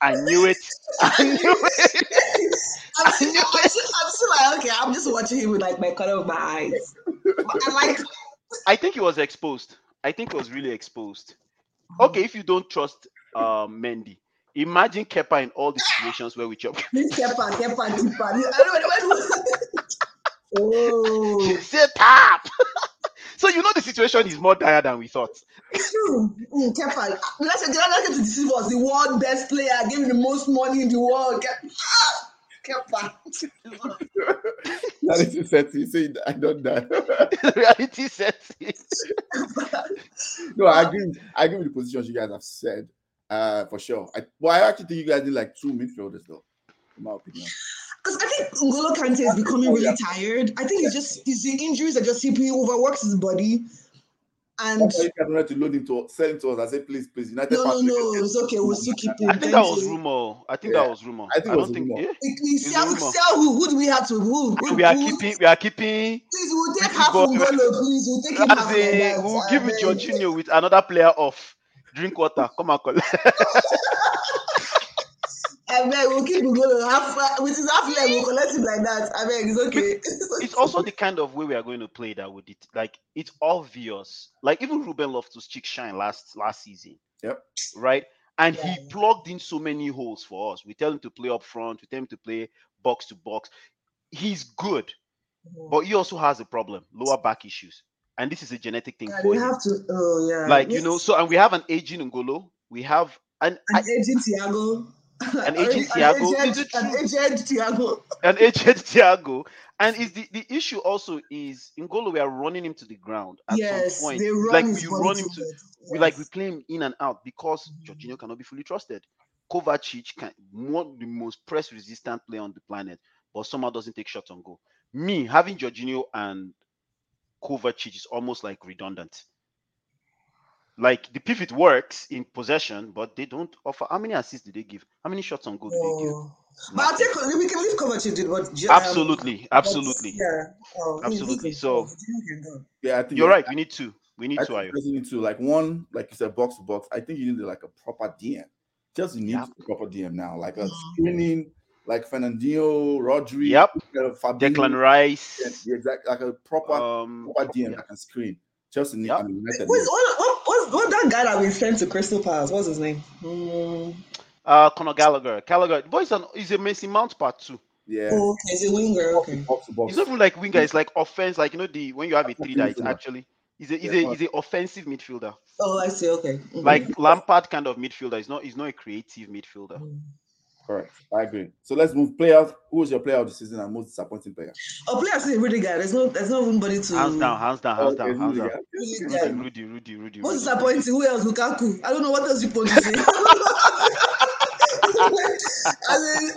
[SPEAKER 2] I knew it. I knew it.
[SPEAKER 3] I'm, still, I'm, still, I'm still like, okay, I'm just watching him with like my color of my eyes. I like.
[SPEAKER 2] I think he was exposed. I think he was really exposed. Okay, if you don't trust uh, Mendy, imagine Kepa in all the situations where we chop.
[SPEAKER 3] This Kepa, Kepa, Kepa. I don't know. Oh,
[SPEAKER 2] Sit up. so you know the situation is more dire than we thought.
[SPEAKER 3] it's true. Mm, Kepa. Let's say the other to deceive us. The world best player, gave him the most money in the world. Ah, Kepa.
[SPEAKER 1] That is the set. You say I don't die.
[SPEAKER 2] Reality sets in.
[SPEAKER 1] no, I agree. I agree with the positions you guys have said. Uh, for sure. I, well, I actually think you guys need like two midfielders though, in my opinion.
[SPEAKER 3] Because I think Ngolo Kante is becoming really tired. I think it's just it's the injuries are just he overworks his body. And
[SPEAKER 1] That's why you guys wanted to load him to sell him to us. I said, please, please, United.
[SPEAKER 3] no, no,
[SPEAKER 1] fans,
[SPEAKER 3] no, it's okay. We'll still keep him.
[SPEAKER 2] I think that was rumor. I think
[SPEAKER 1] Yeah,
[SPEAKER 2] that was rumor.
[SPEAKER 1] I think it
[SPEAKER 2] I
[SPEAKER 1] was
[SPEAKER 2] don't think.
[SPEAKER 1] rumor.
[SPEAKER 2] Yeah.
[SPEAKER 3] We, we
[SPEAKER 2] It's
[SPEAKER 3] sell,
[SPEAKER 2] rumor.
[SPEAKER 3] sell who? Who do we have to? Who? who
[SPEAKER 2] We are
[SPEAKER 3] who-
[SPEAKER 2] keeping. We are keeping.
[SPEAKER 3] Please, we'll take half
[SPEAKER 2] go-
[SPEAKER 3] from Ngolo, please. We'll take him half
[SPEAKER 2] As
[SPEAKER 3] like
[SPEAKER 2] in, we'll
[SPEAKER 3] I
[SPEAKER 2] give you
[SPEAKER 3] beg.
[SPEAKER 2] Jorginho with another player off. Drink water. Come and collect.
[SPEAKER 3] I beg, we'll keep Ngolo half with his half leg. We'll collect him like that. I beg, it's okay.
[SPEAKER 2] it's also the kind of way we are going to play that with it. Like it's obvious. Like even Ruben Loftus Cheek shine last last season.
[SPEAKER 1] Yep.
[SPEAKER 2] Right. And
[SPEAKER 3] Yeah.
[SPEAKER 2] he plugged in so many holes for us. We tell him to play up front. We tell him to play box to box. He's good, but he also has a problem: lower back issues. And this is a genetic thing
[SPEAKER 3] Yeah,
[SPEAKER 2] for
[SPEAKER 3] we
[SPEAKER 2] him.
[SPEAKER 3] have to. Oh yeah.
[SPEAKER 2] Like you know. So and we have an aging Ngolo. We have and
[SPEAKER 3] an
[SPEAKER 2] I,
[SPEAKER 3] aging Thiago.
[SPEAKER 2] An aging Thiago?
[SPEAKER 3] An
[SPEAKER 2] Is
[SPEAKER 3] aged,
[SPEAKER 2] it
[SPEAKER 3] an
[SPEAKER 2] true?
[SPEAKER 3] aged
[SPEAKER 2] an aged Thiago. And is the, the issue also is in Ngolo, we are running him to the ground at
[SPEAKER 3] yes,
[SPEAKER 2] some point.
[SPEAKER 3] they run
[SPEAKER 2] like
[SPEAKER 3] his
[SPEAKER 2] you
[SPEAKER 3] body
[SPEAKER 2] run him to
[SPEAKER 3] much.
[SPEAKER 2] we like we play him in and out because
[SPEAKER 3] Mhm.
[SPEAKER 2] Jorginho cannot be fully trusted. Kovacic can one the most press resistant player on the planet, but somehow doesn't take shots on goal. Me having Jorginho and Kovacic is almost like redundant. Like the pivot works in possession, but they don't offer. How many assists did they give? How many shots on goal did they give?
[SPEAKER 3] Oh. But I'll take we can leave Kovacic did what um,
[SPEAKER 2] Absolutely, absolutely.
[SPEAKER 3] Yeah. Oh, he- he
[SPEAKER 2] Absolutely. So-
[SPEAKER 3] go. Jorginho can go.
[SPEAKER 1] Yeah, I think
[SPEAKER 2] You're
[SPEAKER 1] yeah,
[SPEAKER 2] right. We need to. We need
[SPEAKER 1] I
[SPEAKER 2] two.
[SPEAKER 1] think
[SPEAKER 2] Ayo.
[SPEAKER 1] you need to like one, like you said, box to box. I think you need like a proper DM. Chelsea needs
[SPEAKER 2] Yep.
[SPEAKER 1] a proper DM now, like a
[SPEAKER 3] Mhm.
[SPEAKER 1] screening, like Fernandinho, Rodri,
[SPEAKER 2] Yep.
[SPEAKER 1] uh, Fabinho,
[SPEAKER 2] Declan Rice.
[SPEAKER 1] the exact like a proper
[SPEAKER 2] Um,
[SPEAKER 1] proper DM that can screen. Chelsea need.
[SPEAKER 2] Yep.
[SPEAKER 1] I mean, United
[SPEAKER 3] Who's
[SPEAKER 1] need-
[SPEAKER 3] what, that guy that we sent to Crystal Palace? What's his name? Mm.
[SPEAKER 2] uh, Conor Gallagher. Gallagher. The boy is an is a Mason Mount part two.
[SPEAKER 1] yeah,
[SPEAKER 3] Oh, okay, he's a winger. Okay.
[SPEAKER 1] box to box.
[SPEAKER 2] It's not even like winger. It's like offense. Like you know the when you have a three that it's actually he's a he's
[SPEAKER 1] Yeah.
[SPEAKER 2] a he's a offensive midfielder.
[SPEAKER 3] Oh, I see. Okay. Mhm.
[SPEAKER 2] Like Lampard kind of midfielder. He's not he's not a creative midfielder.
[SPEAKER 3] Mm.
[SPEAKER 1] Correct. I agree. So let's move players. Who was your player of the season and most disappointing player?
[SPEAKER 3] Oh, players is really good. There's no, there's no anybody to.
[SPEAKER 2] Hands down, hands down, hands
[SPEAKER 1] Oh,
[SPEAKER 2] down, hands down. Rudy, Rudy, Rudy, Rudy.
[SPEAKER 3] Most
[SPEAKER 2] Rudy.
[SPEAKER 3] disappointing. Who else? Lukaku. I don't know what else you want to say. I mean,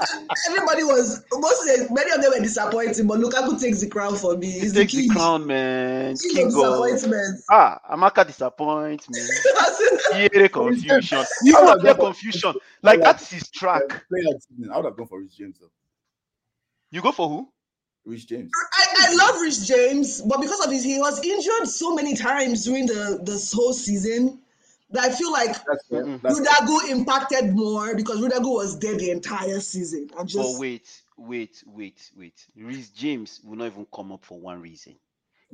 [SPEAKER 3] everybody was most many of them were disappointing, but Lukaku takes the crown for me.
[SPEAKER 2] He takes
[SPEAKER 3] the
[SPEAKER 2] the
[SPEAKER 3] king.
[SPEAKER 2] crown, man.
[SPEAKER 3] King
[SPEAKER 2] King
[SPEAKER 3] of
[SPEAKER 2] of
[SPEAKER 3] disappointment.
[SPEAKER 2] ah, Amaka disappoint me. Here confusion. You
[SPEAKER 1] How
[SPEAKER 2] have
[SPEAKER 1] about
[SPEAKER 2] their
[SPEAKER 1] that?
[SPEAKER 2] confusion. Like
[SPEAKER 1] Yeah.
[SPEAKER 2] that is his track.
[SPEAKER 1] Player of the season. I would have gone for Reece James though.
[SPEAKER 2] You go for who?
[SPEAKER 1] Reece James.
[SPEAKER 3] I, I love Reece James, but because of his, he was injured so many times during the this whole season that I feel like Rudiger impacted more because Rudiger was there the entire season. I just
[SPEAKER 2] But wait, wait, wait, wait. Reece James will not even come up for one reason.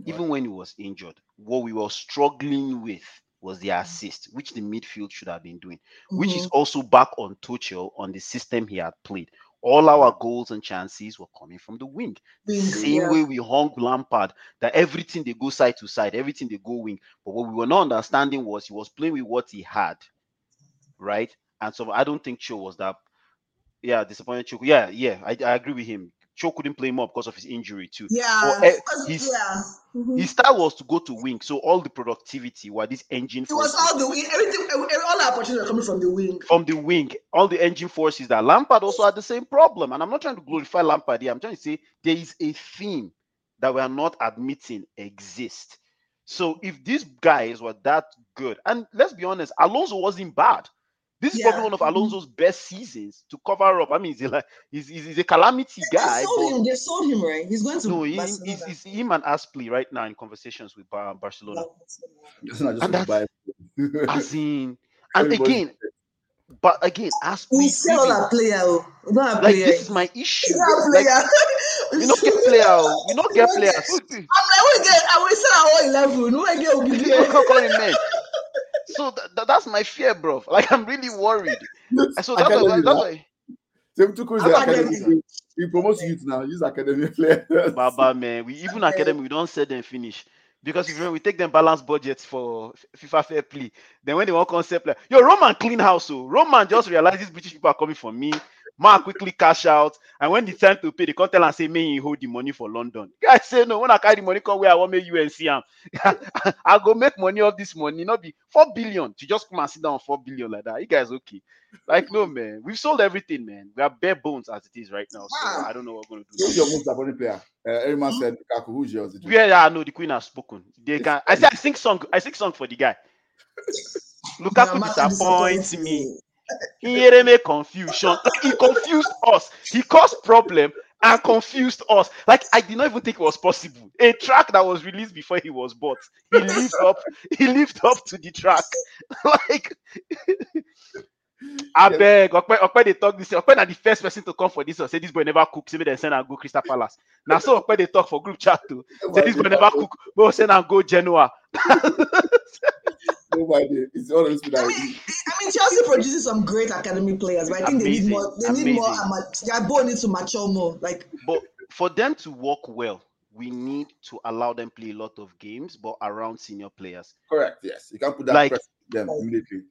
[SPEAKER 2] Even when he was injured, what we were struggling with was the assist, which the midfield should have been doing, which is
[SPEAKER 3] Mhm.
[SPEAKER 2] also back on Tuchel on the system he had played. All our goals and chances were coming from the wing.
[SPEAKER 3] Wing,
[SPEAKER 2] Same way we hung Lampard, that everything they go side to side, everything they go wing. But what we were not understanding was he was playing with what he had, right? And so I don't think Cho was that. Yeah, disappointed Cho. Yeah, yeah, I, I agree with him. Cho couldn't play more because of his injury too.
[SPEAKER 3] yeah,
[SPEAKER 2] But, eh, he's-
[SPEAKER 3] yeah. Mhm.
[SPEAKER 2] His style was to go to wing, so all the productivity were this engine
[SPEAKER 3] It was all the wing. Everything, every- all our opportunities are coming from the wing.
[SPEAKER 2] from the wing, all the engine forces that Lampard also had the same problem. And I'm not trying to glorify Lampard here. I'm trying to say there is a theme that we are not admitting exist. So if these guys were that good, and let's be honest, Alonso wasn't bad. This is
[SPEAKER 3] Yeah.
[SPEAKER 2] probably one of Alonso's best seasons to cover up. I mean, he's a, like, he's, he's, he's a calamity guy.
[SPEAKER 3] They sold
[SPEAKER 2] but-
[SPEAKER 3] him. They sold him, right? He's going to
[SPEAKER 2] no, he, he's, he's him and Azpi right now in conversations with Bar- Barcelona.
[SPEAKER 1] It's not just
[SPEAKER 2] And that's- As in, and
[SPEAKER 1] Everybody-
[SPEAKER 2] again, but again, Azpi.
[SPEAKER 3] We sell
[SPEAKER 2] even-
[SPEAKER 3] a player. oh. We don't have
[SPEAKER 2] like
[SPEAKER 3] player.
[SPEAKER 2] this is my issue.
[SPEAKER 3] We don't
[SPEAKER 2] Like,
[SPEAKER 3] player.
[SPEAKER 2] we don't get player. oh. We don't get
[SPEAKER 3] We
[SPEAKER 2] players.
[SPEAKER 3] I'm like, we get. I will sell our whole eleven. No, I get
[SPEAKER 2] So th- th- that's my fear, bro. Like I'm really worried. So that's why,
[SPEAKER 1] Academy
[SPEAKER 2] that's
[SPEAKER 1] now.
[SPEAKER 2] why
[SPEAKER 1] Same Tuchel is
[SPEAKER 3] Academy.
[SPEAKER 1] academy. He promotes youth now. Use academy players.
[SPEAKER 2] Baba man, we even academy we don't sell them finish. Because if we take them balance budgets for FIFA fair play, then when they want concept like yo, Roman clean house, so Roman just realizes British people are coming for me. Man quickly cash out, and when it's time to pay, they come tell and say, "May you hold the money for London." Guys say no. When I carry the money, come where I want make you and see am. I go make money off this money, not be four billion to just come and sit down on four billion like that. You guys okay? Like no man, we've sold everything, man. We are bare bones as it is right now. So I don't know what we're gonna do.
[SPEAKER 1] Who's your most disappointing player? Uh, everyone said Lukaku. Who's yours?
[SPEAKER 2] Yeah, I know the queen has spoken. They can. I said I sing song. I sing song for the guy. Lukaku
[SPEAKER 3] Yamaka
[SPEAKER 2] disappoints
[SPEAKER 3] disappoints
[SPEAKER 2] me. He make confusion. Like he confused us. He caused problem and confused us. Like I did not even think it was possible. A track that was released before he was bought. He lived up. He lived up to the track. like. I beg, Okpe, Okpe they talk this. Okpe na the first person to come for this one. Say this boy never cook. Say me then send and go Crystal Palace. Now so Okpe they talk for group chat too. Say this boy never cook. But send and go Genoa.
[SPEAKER 1] Nobody. It's all those people
[SPEAKER 3] I mean, I mean, Chelsea produces some great academy players, but I think they need more. They need more.
[SPEAKER 2] amazing.
[SPEAKER 3] ama- Their ball needs to mature more. Like
[SPEAKER 2] But for them to work well, we need to allow them play a lot of games, but around senior players.
[SPEAKER 1] Correct. Yes. You can't put that
[SPEAKER 2] Like-
[SPEAKER 1] pressure on them immediately.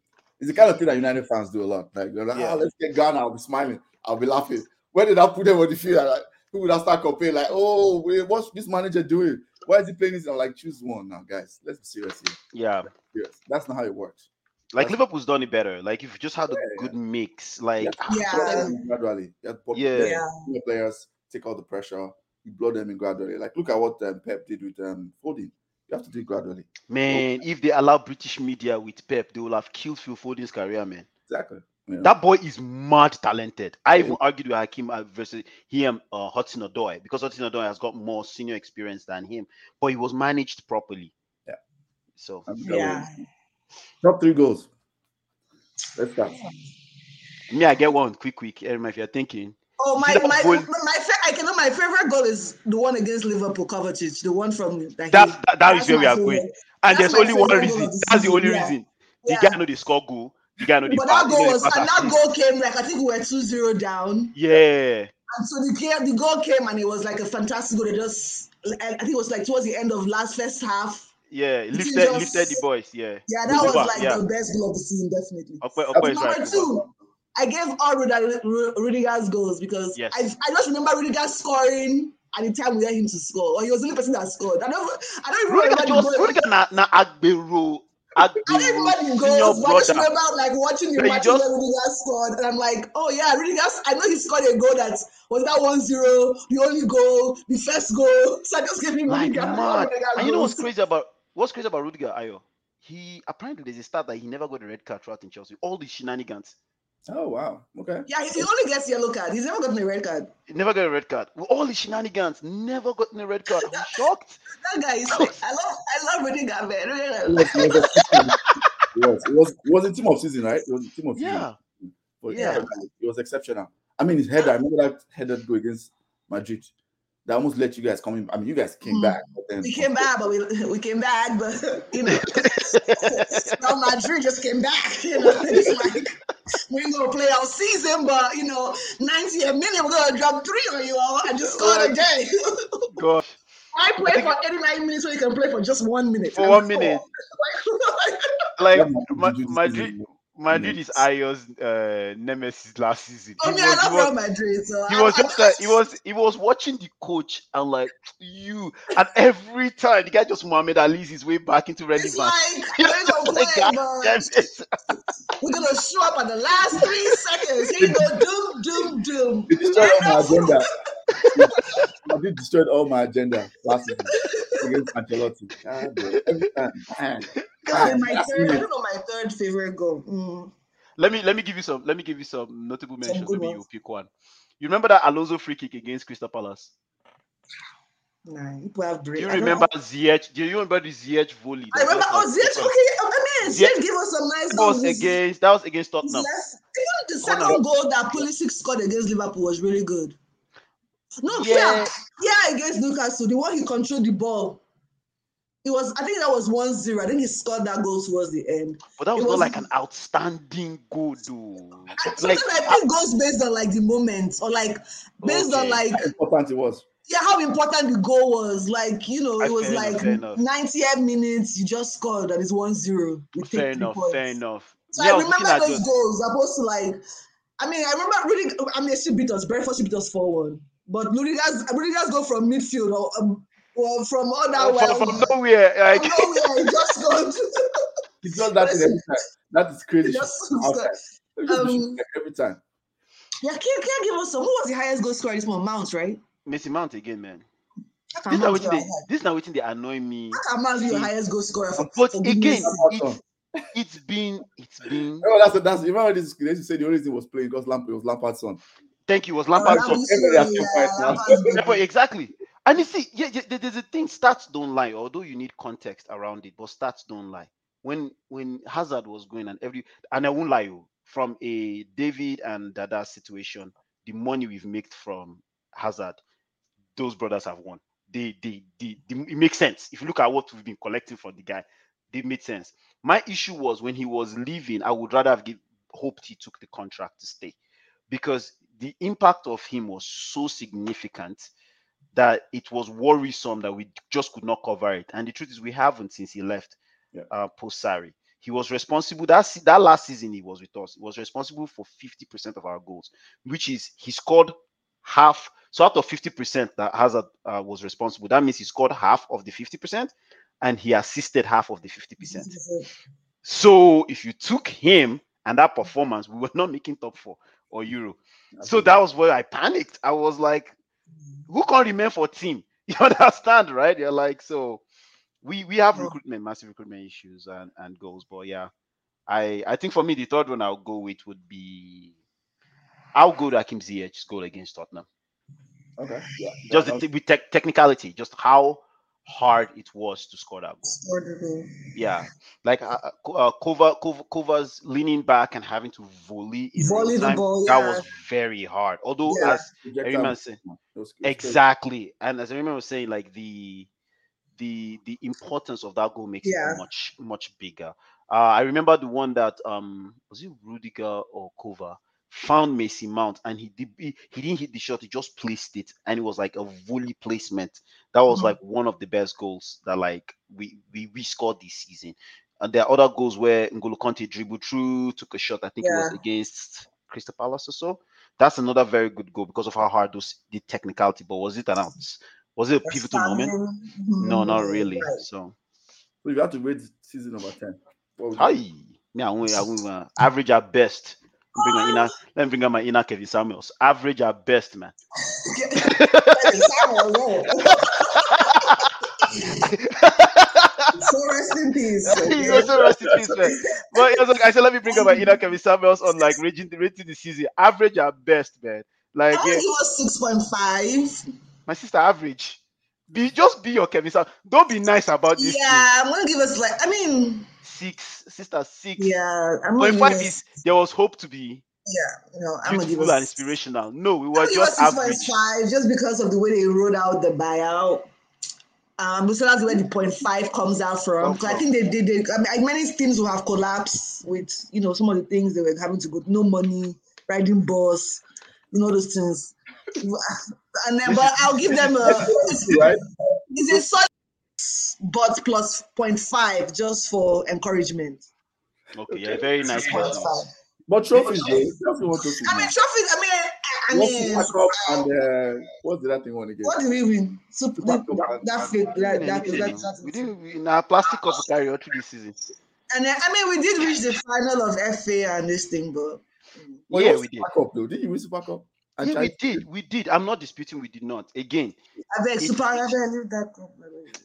[SPEAKER 1] It's the kind of thing that United fans do a lot. Like like,
[SPEAKER 2] Yeah.
[SPEAKER 1] ah, let's get Ghana. I'll be smiling. I'll be laughing. When did I put them on the field? Like, people would start complaining, like, oh, wait, what's this manager doing? Why is he playing this? I'm like, choose one now, guys. Let's be serious here.
[SPEAKER 2] Yeah.
[SPEAKER 1] Serious. That's not how it works.
[SPEAKER 2] Like
[SPEAKER 1] That's-
[SPEAKER 2] Liverpool's done it better. Like if you just had a
[SPEAKER 1] Yeah,
[SPEAKER 2] good mix, like ah,
[SPEAKER 3] Yeah.
[SPEAKER 1] Them gradually. You have to put
[SPEAKER 2] Yeah.
[SPEAKER 3] yeah,
[SPEAKER 1] players take all the pressure. You blow them in gradually. Like look at what um, Pep did with um, Foden. You have to do it gradually.
[SPEAKER 2] man, if they allow British media with Pep, they will have killed Phil Foden's career, man.
[SPEAKER 1] Exactly. You know?
[SPEAKER 2] That boy is mad talented. I even argued with Hakim uh, versus him, uh, Hudson Odoi, because Hudson Odoi has got more senior experience than him, but he was managed properly.
[SPEAKER 1] Yeah.
[SPEAKER 2] So
[SPEAKER 3] yeah.
[SPEAKER 1] Top three goals. Let's go.
[SPEAKER 2] me, I get one quick, quick. If you're thinking,
[SPEAKER 3] Oh my my
[SPEAKER 2] goal?
[SPEAKER 3] my fa- I can my favorite goal is the one against Liverpool Kovacic, the one from like
[SPEAKER 2] That-
[SPEAKER 3] he-
[SPEAKER 2] that- that is
[SPEAKER 3] that's
[SPEAKER 2] where we
[SPEAKER 3] my
[SPEAKER 2] are going. and
[SPEAKER 3] That's
[SPEAKER 2] there's only one reason.
[SPEAKER 3] the
[SPEAKER 2] That's the only
[SPEAKER 3] yeah.
[SPEAKER 2] reason. The
[SPEAKER 3] Yeah.
[SPEAKER 2] guy know the score goal. The guy know the
[SPEAKER 3] But
[SPEAKER 2] pass.
[SPEAKER 3] that goal was and that goal came like I think we were 2-0 down.
[SPEAKER 2] Yeah.
[SPEAKER 3] And so the the goal came and it was like a fantastic goal. They just I think it was like towards the end of last first half.
[SPEAKER 2] Yeah,
[SPEAKER 3] It
[SPEAKER 2] lifted,
[SPEAKER 3] just-
[SPEAKER 2] lifted the boys. Yeah,
[SPEAKER 3] Yeah, that was like
[SPEAKER 2] yeah.
[SPEAKER 3] the best goal of the season, definitely.
[SPEAKER 2] Okwe is
[SPEAKER 3] Number
[SPEAKER 2] right.
[SPEAKER 3] two, I gave all Rudiger, Ru- Rudiger's goals because
[SPEAKER 2] Yes.
[SPEAKER 3] I, I just remember Rudiger scoring at the time we had him to score, or he was the only person that scored. I don't, I don't even
[SPEAKER 2] Rudiger
[SPEAKER 3] remember
[SPEAKER 2] just. Rudiger na na Agbero
[SPEAKER 3] I don't
[SPEAKER 2] Agbero
[SPEAKER 3] remember the
[SPEAKER 2] senior
[SPEAKER 3] goals, but I just
[SPEAKER 2] brother.
[SPEAKER 3] remember like watching the match
[SPEAKER 2] just-
[SPEAKER 3] where Rudiger scored, and I'm like, oh yeah, Rudiger. I know he scored a goal that was that 1-0, the only goal, the first goal. So I just gave him
[SPEAKER 2] Like
[SPEAKER 3] Rudiger.
[SPEAKER 2] mad.
[SPEAKER 3] Rudiger
[SPEAKER 2] And you know what's crazy about what's crazy about Rudiger Ayo? He apparently there's a stat that he never got a red card throughout in Chelsea. All these shenanigans.
[SPEAKER 1] Oh wow. Okay.
[SPEAKER 3] Yeah, he he only gets yellow card. He's never gotten a red card.
[SPEAKER 2] He never got a red card. With all these shenanigans, never gotten a red card. I'm shocked.
[SPEAKER 3] That guy is. I love. I love Rudiger, man.
[SPEAKER 1] It was, it was, a- it was, it was, it was a team of season, right? It was a team of season.
[SPEAKER 2] Yeah.
[SPEAKER 1] But
[SPEAKER 2] Yeah.
[SPEAKER 1] It was exceptional. I mean, his header. I remember that headed go against Madrid. That almost let you guys come in. I mean, you guys came
[SPEAKER 3] Mm.
[SPEAKER 1] back, but then
[SPEAKER 3] We came back, but we, we came back, but you know, Real Madrid just came back. You know, it's like we ain't gonna play our season, but you know, 90 a million, we're gonna drop three on you all and just score again.
[SPEAKER 2] Gosh.
[SPEAKER 3] I play
[SPEAKER 2] think-
[SPEAKER 3] for 89 minutes, so you can play for just one minute.
[SPEAKER 2] For one minute.
[SPEAKER 3] Like,
[SPEAKER 2] Like
[SPEAKER 1] Yeah,
[SPEAKER 2] Ma-
[SPEAKER 1] Madrid is
[SPEAKER 2] Madrid
[SPEAKER 1] season.
[SPEAKER 2] Madrid is Ayo's uh, nemesis last season.
[SPEAKER 3] oh,
[SPEAKER 2] He
[SPEAKER 3] me, I
[SPEAKER 2] was- he
[SPEAKER 3] love
[SPEAKER 2] was-
[SPEAKER 3] Real Madrid. So
[SPEAKER 2] he
[SPEAKER 3] I-
[SPEAKER 2] was
[SPEAKER 3] I-
[SPEAKER 2] just like he was he was watching the coach and like you and every time the guy just Muhammad Ali's his way back into
[SPEAKER 3] It's
[SPEAKER 2] relevance.
[SPEAKER 3] like, we ain't gonna
[SPEAKER 2] Like,
[SPEAKER 3] play, ah,
[SPEAKER 2] God
[SPEAKER 3] but
[SPEAKER 2] damn it.
[SPEAKER 3] we're gonna show up at the last three seconds. Here you go, doom, doom, doom.
[SPEAKER 1] They destroyed all my agenda. Madrid destroyed all my agenda last season against Ancelotti. Ah,
[SPEAKER 3] God,
[SPEAKER 1] God,
[SPEAKER 3] my third, I don't know my third favorite goal. Mm.
[SPEAKER 2] let me let me give you some let me give you some notable mentions. Maybe you pick one. You remember that Alonso free kick against Crystal Palace?
[SPEAKER 3] Nah, people have
[SPEAKER 2] Do
[SPEAKER 3] brain.
[SPEAKER 2] you
[SPEAKER 3] don't-
[SPEAKER 2] remember Ziyech? Do you remember the Ziyech volley?
[SPEAKER 3] I remember. Oh, Ziyech. Okay, I mean,
[SPEAKER 2] Yeah.
[SPEAKER 3] Ziyech gave us some nice
[SPEAKER 2] That was against that was against Tottenham.
[SPEAKER 3] Even the
[SPEAKER 2] Corner.
[SPEAKER 3] second goal that Pulisic scored against Liverpool was really good. No,
[SPEAKER 2] Yeah.
[SPEAKER 3] yeah, yeah, against Newcastle, the one he controlled the ball. It was, I think that was 1-0. I think he scored that goal towards the end.
[SPEAKER 2] But that was,
[SPEAKER 3] It
[SPEAKER 2] not
[SPEAKER 3] was-
[SPEAKER 2] like an outstanding goal, though.
[SPEAKER 3] And
[SPEAKER 2] Like
[SPEAKER 3] I think goes based on like the moment or like based on like
[SPEAKER 1] How important it was.
[SPEAKER 3] yeah how important the goal was. Like you know, it was
[SPEAKER 2] fair
[SPEAKER 3] like
[SPEAKER 2] fair enough.
[SPEAKER 3] 90th minutes. You just scored and it's 1-0. We take
[SPEAKER 2] fair enough,
[SPEAKER 3] points.
[SPEAKER 2] fair enough.
[SPEAKER 3] So
[SPEAKER 2] Yeah,
[SPEAKER 3] I
[SPEAKER 2] was looking
[SPEAKER 3] remember those
[SPEAKER 2] just-
[SPEAKER 3] goals opposed to like, I mean, I remember really, I mean, they still beat us. Brentford still beat us 4 1. But Rudiger's, Rudiger's go from midfield or, um, or from other
[SPEAKER 2] Oh,
[SPEAKER 3] well,
[SPEAKER 2] from, from nowhere, like
[SPEAKER 3] from nowhere, he just got.
[SPEAKER 1] He does that every time. That is crazy.
[SPEAKER 3] he
[SPEAKER 1] shit.
[SPEAKER 3] just,
[SPEAKER 1] Outside. He just do shit
[SPEAKER 3] Um,
[SPEAKER 1] every time.
[SPEAKER 3] yeah, can, can you give us some? Who was the highest goal scorer this month? Mount, right?
[SPEAKER 2] Messi Mount again, man. This
[SPEAKER 3] can
[SPEAKER 2] is not
[SPEAKER 3] Mount
[SPEAKER 2] waiting.
[SPEAKER 3] be
[SPEAKER 2] They,
[SPEAKER 3] our-
[SPEAKER 2] this is not waiting. They annoy me.
[SPEAKER 3] how can Mount be your highest goal scorer? For,
[SPEAKER 2] But
[SPEAKER 3] for
[SPEAKER 2] again,
[SPEAKER 3] goodness sake?
[SPEAKER 1] Awesome.
[SPEAKER 2] it's, it's been it's been.
[SPEAKER 1] Oh, that's that's. You remember this? They used to say the only thing was playing because Lampard was Lampard's son.
[SPEAKER 2] Thank you. Was
[SPEAKER 3] Oh,
[SPEAKER 2] Lampard's
[SPEAKER 3] that
[SPEAKER 2] son.
[SPEAKER 3] was
[SPEAKER 1] Everybody has
[SPEAKER 3] so-
[SPEAKER 1] two
[SPEAKER 3] yeah,
[SPEAKER 1] fights now.
[SPEAKER 3] Lampard's good.
[SPEAKER 2] Yeah, exactly. And you see, yeah, yeah, there's a thing. Stats don't lie, although you need context around it. But stats don't lie. When when Hazard was going and every and I won't lie you from a David and Dada situation, the money we've made from Hazard, those brothers have won. They they, they, they it makes sense if you look at what we've been collecting from the guy. They made sense. My issue was when he was leaving. I would rather have give, hoped he took the contract to stay because the impact of him was so significant that it was worrisome that we just could not cover it. And the truth is, we haven't since he left
[SPEAKER 1] Yeah.
[SPEAKER 2] uh, post Sarri. He was responsible that that last season he was with us. He was responsible for 50% of our goals, which is he scored half. So out of 50% that Hazard uh, was responsible, that means he scored half of the 50% and he assisted half of the 50%. So if you took him and that performance, we were not making top four or Euro. So that was where I panicked. I was like, who can't remain for team? You understand, right? You're like, so we we have recruitment, massive recruitment issues and, and goals. But yeah, I I think for me the third one I'll go with would be I'll go to Hakim Ziyech's goal against Tottenham.
[SPEAKER 1] Okay. Yeah.
[SPEAKER 2] Just the, with tech technicality, just how hard it was to score that goal.
[SPEAKER 3] Scored the goal.
[SPEAKER 2] Yeah, like uh, uh, Ko- uh, Kova, Kova, Kova's leaning back and having to volley in
[SPEAKER 3] Volley the
[SPEAKER 2] time,
[SPEAKER 3] ball,
[SPEAKER 2] That
[SPEAKER 3] yeah.
[SPEAKER 2] was very hard. Although,
[SPEAKER 3] Yeah.
[SPEAKER 2] as
[SPEAKER 1] Projectile was-
[SPEAKER 2] said,
[SPEAKER 1] it was- it was crazy.
[SPEAKER 2] exactly, and as I remember saying, like the the the importance of that goal makes
[SPEAKER 3] Yeah.
[SPEAKER 2] it much much bigger. Uh, I remember the one that um was it Rudiger or Kova found Mason Mount and he did he, he didn't hit the shot, he just placed it and it was like a volley placement. That was
[SPEAKER 3] Mhm.
[SPEAKER 2] like one of the best goals that like we we, we scored this season. And there are other goals where N'Golo Kante dribbled through, took a shot. I think it was against Crystal Palace or so. That's another very good goal because of how hard those the technicality. But was it an out? Was it a pivotal moment? No, not really.
[SPEAKER 3] Right.
[SPEAKER 2] So,
[SPEAKER 1] we have to wait season number ten. What
[SPEAKER 2] hi,
[SPEAKER 1] rate?
[SPEAKER 2] me, I won't, I won't, uh, average at best. Bring inner, let me bring out my inner Kevin Samuels. Average at best, man.
[SPEAKER 3] So rest in peace.
[SPEAKER 2] he also rest in peace, man. But like, I said, let me bring up my inner Kevin Samuels on like rating, rating the season. Average at best, man. Like, yeah,
[SPEAKER 3] it was 6.5.
[SPEAKER 2] my sister, average. Be just be your Kevin Samuels. Don't be nice about this. thing.
[SPEAKER 3] Yeah, I'm gonna give us like I mean,
[SPEAKER 2] Six, sister, six.
[SPEAKER 3] yeah, I'm gonna
[SPEAKER 2] Point
[SPEAKER 3] give
[SPEAKER 2] five is there was hope to be
[SPEAKER 3] yeah, you no, I'm gonna give
[SPEAKER 2] beautiful and
[SPEAKER 3] us
[SPEAKER 2] inspirational. No, we were
[SPEAKER 3] gonna give us
[SPEAKER 2] just average.
[SPEAKER 3] 6.5 just because of the way they wrote out the buyout. Um, so that's where the five comes out from.
[SPEAKER 2] Come
[SPEAKER 3] Because I think they did. They, I mean, many teams will have collapsed with you know some of the things they were having to go. No money, riding bus, you know those things. And then, but I'll give them a. It's,
[SPEAKER 1] Right?
[SPEAKER 3] it's a solid but plus 0.5 just for encouragement.
[SPEAKER 2] Okay, yeah, very nice question.
[SPEAKER 3] 0.5.
[SPEAKER 1] But trophies, though. Trophy what trophies.
[SPEAKER 3] I mean, trophies. I mean, I
[SPEAKER 1] What's
[SPEAKER 3] mean,
[SPEAKER 1] the backup uh, and uh, what's the other thing one again?
[SPEAKER 3] what did we win? Super,
[SPEAKER 1] Super Cup.
[SPEAKER 3] that fit. That, that,
[SPEAKER 2] We
[SPEAKER 3] that,
[SPEAKER 2] didn't-
[SPEAKER 3] that,
[SPEAKER 2] we didn't in our plastic cup carry all through this season.
[SPEAKER 3] And then, I mean, we did reach the final of FA and this thing, but
[SPEAKER 1] But
[SPEAKER 2] yeah, we did.
[SPEAKER 1] Super Cup though? Did you win Super Cup? And
[SPEAKER 2] Yeah, we did, we did. I'm not disputing we did not. Again,
[SPEAKER 3] I beg, super, I beg, leave that club.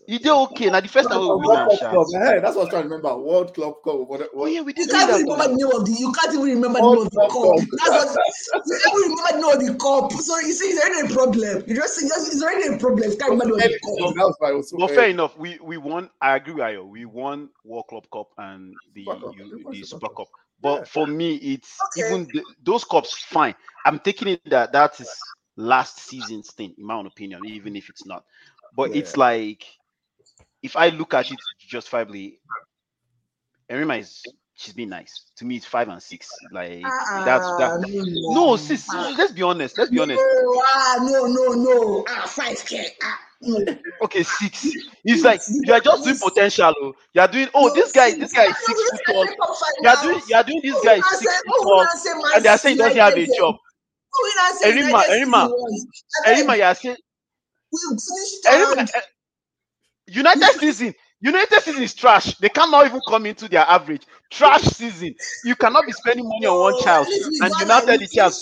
[SPEAKER 2] you did okay. Now the first time we
[SPEAKER 1] World
[SPEAKER 2] win am,
[SPEAKER 1] Club. Cup. Hey, that's what I was trying to remember. World Club Cup. What,
[SPEAKER 2] Oh yeah, we did.
[SPEAKER 3] You
[SPEAKER 2] can't
[SPEAKER 3] even remember the name of the. You can't even remember the name of the
[SPEAKER 1] cup,
[SPEAKER 3] cup.
[SPEAKER 1] cup.
[SPEAKER 3] That's what. You can't even remember the name of the cup. So you see, it's already a problem. You just, just it's already a problem. You can't remember the name of the cup.
[SPEAKER 1] that was why it was so
[SPEAKER 2] But
[SPEAKER 1] early.
[SPEAKER 2] fair enough, we we won. I agree with Ayo. We won World Club Cup and the you- the
[SPEAKER 1] Super
[SPEAKER 2] Super Cup. But
[SPEAKER 1] Yeah.
[SPEAKER 2] for me, it's
[SPEAKER 3] Okay.
[SPEAKER 2] even the, those cups. Fine, I'm taking it that that is last season's thing, in my own opinion, even if it's not. But it's like, if I look at it justifiably, Erinma is she's been nice to me. It's five and six. Like that's
[SPEAKER 3] Ah,
[SPEAKER 2] that.
[SPEAKER 3] no,
[SPEAKER 2] No, sis, let's be honest. Let's be honest.
[SPEAKER 3] No, ah, no, no, no. Ah, five K. Ah, no.
[SPEAKER 2] Okay, six. It's like you are just doing potential. Oh. You are doing. Oh, this guy, this guy is six foot tall. You are doing. You are doing this guy is six foot tall, and they are saying he doesn't have a job. Erinma, Erinma, Erinma, you are saying
[SPEAKER 3] We finished
[SPEAKER 2] Erinma,
[SPEAKER 3] third.
[SPEAKER 2] eh, United season. United season is trash. They cannot even come into their average. Trash season. You cannot be spending money on one child,
[SPEAKER 3] we
[SPEAKER 2] and
[SPEAKER 3] got
[SPEAKER 2] United
[SPEAKER 3] like
[SPEAKER 2] the child.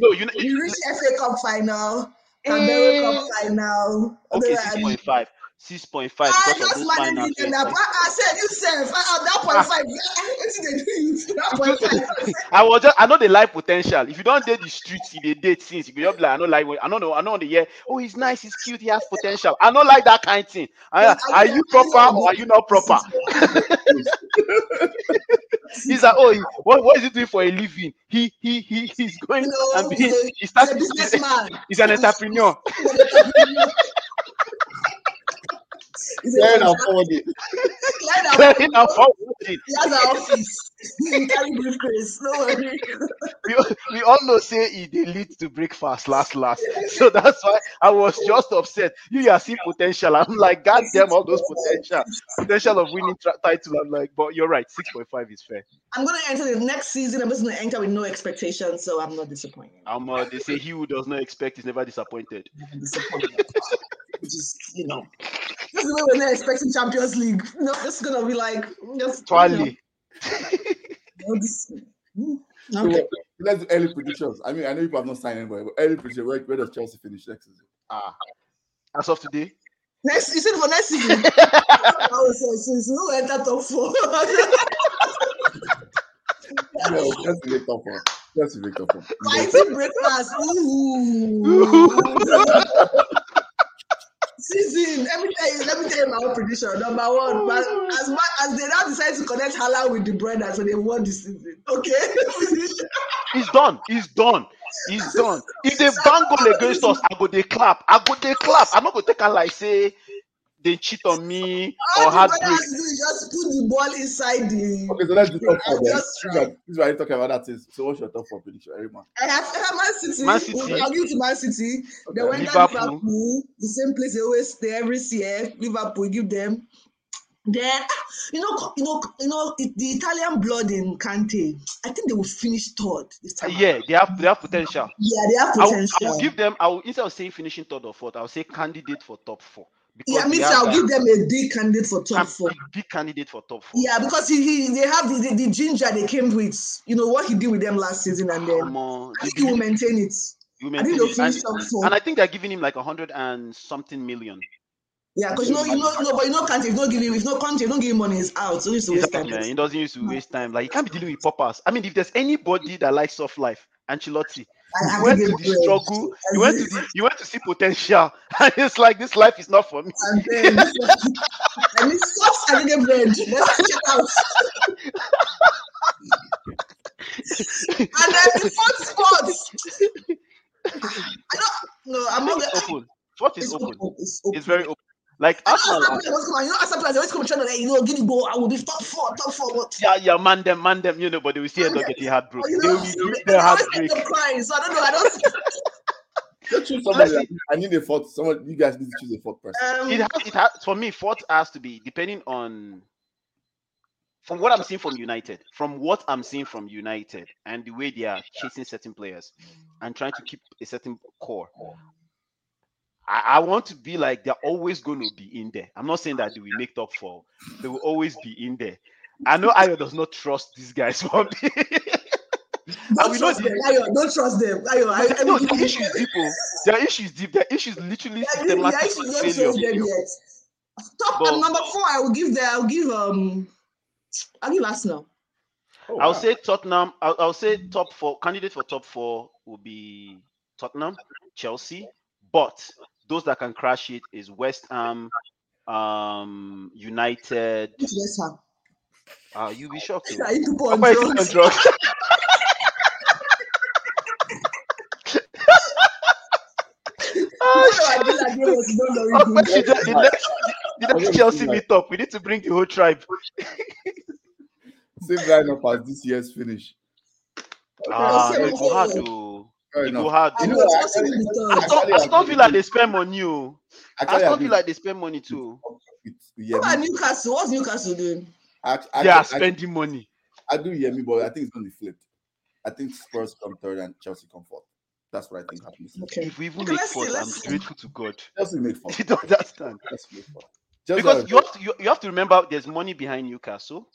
[SPEAKER 2] No, you.
[SPEAKER 3] We reached FA Cup final, Carabao Cup eh. final.
[SPEAKER 2] Okay,
[SPEAKER 3] Otherwise,
[SPEAKER 2] six point five. Six point five
[SPEAKER 3] Ah,
[SPEAKER 2] because of those finals.
[SPEAKER 3] I said you said at that point five. What did they do? you? That point five.
[SPEAKER 2] I was just I know the life potential. If you don't date the streets, if they date since you be like, I know like I don't know, I know the year. Oh, he's nice, he's cute, he has potential. I don't like that kind of thing. Are, are you proper or are you not proper? He's like, oh, he, what, what is he doing for a living? He he he he's going
[SPEAKER 3] You know,
[SPEAKER 2] and being he starts
[SPEAKER 3] a businessman.
[SPEAKER 2] he's an entrepreneur.
[SPEAKER 3] He's a
[SPEAKER 1] Fair enough,
[SPEAKER 3] businessman.
[SPEAKER 1] forward it.
[SPEAKER 3] Clear that
[SPEAKER 2] Clearing and forwarding.
[SPEAKER 3] He has an office. Carry briefcase. No worry.
[SPEAKER 2] we, we all know say he dey lead to breakfast last last. So that's why I was just upset. You are seeing potential. I'm like, God damn all those potential. Potential of winning tra- title. I'm like, but you're right, 6.5 is fair.
[SPEAKER 3] I'm gonna enter the next season. I'm just gonna enter with no expectations, so I'm not disappointed.
[SPEAKER 2] Um, uh, they say he who does not expect is never disappointed.
[SPEAKER 3] Disappointed. Which is, you know, this is the way we're not expecting Champions League. You know, it's gonna be like just
[SPEAKER 2] Twali.
[SPEAKER 3] You know, this, hmm,
[SPEAKER 1] So
[SPEAKER 3] okay.
[SPEAKER 1] let's do early predictions. I mean, I know people have not signed anybody, but early prediction. Where, where does Chelsea finish next season?
[SPEAKER 2] Ah, as of today.
[SPEAKER 3] Next, you said for next season. I was saying, since who enter top four?
[SPEAKER 1] No, Chelsea make top four. Chelsea make top four.
[SPEAKER 3] Fighting breakfast. Ooh. Season. Let me tell you. Let me tell you my own prediction. Number one, but as much as they now decide to connect Hala with the brother, so they won the season. Okay.
[SPEAKER 2] He's done. He's done. He's done. If they bang goal against us, I go they clap. I go they clap. I'm not gonna take a like say they cheat on me
[SPEAKER 3] All
[SPEAKER 2] or
[SPEAKER 3] the brother
[SPEAKER 2] heartbreak.
[SPEAKER 3] has to just put the ball inside the.
[SPEAKER 1] Okay, so let's do top four.
[SPEAKER 3] Just
[SPEAKER 1] This is what- this is why I'm talking about that. Is so what's your top four prediction, everyone?
[SPEAKER 3] Eh, I have, I have Man City.
[SPEAKER 2] Man City.
[SPEAKER 3] I'll give it to Man City. They went
[SPEAKER 2] Liverpool.
[SPEAKER 3] to Liverpool, the same place they always stay every year. Liverpool, give them. Then ah, you know, you know, you know, it, the Italian blood in Conte. I think they will finish third this time.
[SPEAKER 2] Yeah, they have they have potential.
[SPEAKER 3] yeah, they have
[SPEAKER 2] I will,
[SPEAKER 3] potential.
[SPEAKER 2] I will give them. I will instead of saying finishing third or fourth, I will say candidate for top four. Because
[SPEAKER 3] yeah, me
[SPEAKER 2] they
[SPEAKER 3] too. I'll give them a big candidate for top four.
[SPEAKER 2] big, big candidate for top four.
[SPEAKER 3] Yeah, because he, he they have the, the, the ginger they came with. You know what he did with them last season, and then I think he will maintain it.
[SPEAKER 2] you
[SPEAKER 3] I
[SPEAKER 2] maintain
[SPEAKER 3] think they'll
[SPEAKER 2] it.
[SPEAKER 3] finish
[SPEAKER 2] and,
[SPEAKER 3] top four.
[SPEAKER 2] and I think they're giving him like a hundred and something million.
[SPEAKER 3] Yeah, because you know, you know, no, but you know, Conte, if not give him, if not Conte, if not give him money, he's out. So he's to waste time.
[SPEAKER 2] man. He doesn't used to waste time. Like he can't be dealing with poppers. I mean, if there's anybody that likes soft life, Ancelotti.
[SPEAKER 3] I, I
[SPEAKER 2] went to the
[SPEAKER 3] bread.
[SPEAKER 2] struggle. You went to the. He went to see potential, and it's like this life is not for me.
[SPEAKER 3] And then, I mean, socks and get bread. Let's check out. and then the fourth spot. I don't. No, I'm not.
[SPEAKER 2] It's open. What is
[SPEAKER 3] It's
[SPEAKER 2] open?
[SPEAKER 3] open. It's open.
[SPEAKER 2] It's very open. Like
[SPEAKER 3] I know
[SPEAKER 2] Arsenal.
[SPEAKER 3] Arsenal players come on, you know, Arsenal players always come trying to like, you know, give me goal. I will be top four, top four. But
[SPEAKER 2] Yeah, yeah, man them, man them, you know, but they will still end up
[SPEAKER 3] Man them.
[SPEAKER 2] getting heartbroken.
[SPEAKER 3] Oh, you
[SPEAKER 2] They
[SPEAKER 3] know,
[SPEAKER 2] will
[SPEAKER 3] they,
[SPEAKER 2] give
[SPEAKER 3] they
[SPEAKER 2] their
[SPEAKER 3] always
[SPEAKER 2] heartbreak.
[SPEAKER 3] crying. So I don't know. I don't.
[SPEAKER 1] Let's choose somebody. I need a fourth. Someone, you guys need to choose a fourth person.
[SPEAKER 3] Um,
[SPEAKER 2] It has, it has, for me, fourth has to be depending on from what I'm seeing from United, from what I'm seeing from United, and the way they are chasing certain players and trying to keep a certain core. I, I want to be like they're always going to be in there. I'm not saying that they will make top four. They will always be in there. I know Ayo does not trust these guys for me.
[SPEAKER 3] Don't
[SPEAKER 2] we
[SPEAKER 3] trust
[SPEAKER 2] the,
[SPEAKER 3] them. Ayo, don't trust them. Ayo, I, I
[SPEAKER 2] no,
[SPEAKER 3] mean,
[SPEAKER 2] the issue is deep. oh. Their issue is deep. Their issue is literally
[SPEAKER 3] Yeah, you- yeah,
[SPEAKER 2] systematic
[SPEAKER 3] you should not
[SPEAKER 2] failure.
[SPEAKER 3] them yet. Top
[SPEAKER 2] But-
[SPEAKER 3] number four, I will give there. I'll give um, I'll give Arsenal.
[SPEAKER 1] Oh,
[SPEAKER 2] I'll
[SPEAKER 1] wow.
[SPEAKER 2] say Tottenham. I'll, I'll say top four candidate for top four will be Tottenham, Chelsea, but those that can crash it is West Ham, um, United.
[SPEAKER 3] Which West Ham?
[SPEAKER 2] Uh, you'll be shocked. oh.
[SPEAKER 3] Are you people on
[SPEAKER 2] Papa is on
[SPEAKER 3] drugs?
[SPEAKER 2] drugs.
[SPEAKER 3] No, I did that was not very
[SPEAKER 2] Papa
[SPEAKER 3] good.
[SPEAKER 2] should just- the next, the next Chelsea meet up. We need to bring the whole tribe.
[SPEAKER 1] Same lineup as this year's finish.
[SPEAKER 2] Ah,
[SPEAKER 3] same
[SPEAKER 2] it hard
[SPEAKER 3] here.
[SPEAKER 2] Though.
[SPEAKER 1] Fair
[SPEAKER 2] go
[SPEAKER 1] enough.
[SPEAKER 2] hard.
[SPEAKER 3] I
[SPEAKER 1] You
[SPEAKER 2] though.
[SPEAKER 3] know
[SPEAKER 1] know,
[SPEAKER 3] Chelsea will be third.
[SPEAKER 1] actually,
[SPEAKER 2] Aston, Aston
[SPEAKER 1] agree
[SPEAKER 2] Villa
[SPEAKER 1] with
[SPEAKER 2] they spend money. Oh.
[SPEAKER 1] Actually, I
[SPEAKER 2] Aston
[SPEAKER 1] agree
[SPEAKER 2] Villa they spend money too.
[SPEAKER 1] with
[SPEAKER 3] What about Newcastle? What's Newcastle doing?
[SPEAKER 1] Act-
[SPEAKER 2] They are
[SPEAKER 1] actually, I,
[SPEAKER 2] spending money.
[SPEAKER 1] I do hear me, but I think it's going to be flipped. I think Spurs come third and Chelsea come fourth. That's what I think happens.
[SPEAKER 3] Okay.
[SPEAKER 2] If we even
[SPEAKER 3] Okay,
[SPEAKER 2] make
[SPEAKER 3] let's
[SPEAKER 2] fourth, I'm
[SPEAKER 3] see.
[SPEAKER 2] grateful to God.
[SPEAKER 1] Chelsea make fourth.
[SPEAKER 2] You don't understand.
[SPEAKER 1] Chelsea make fourth. Chelsea
[SPEAKER 2] Because you have to you, you have to remember there's money behind Newcastle,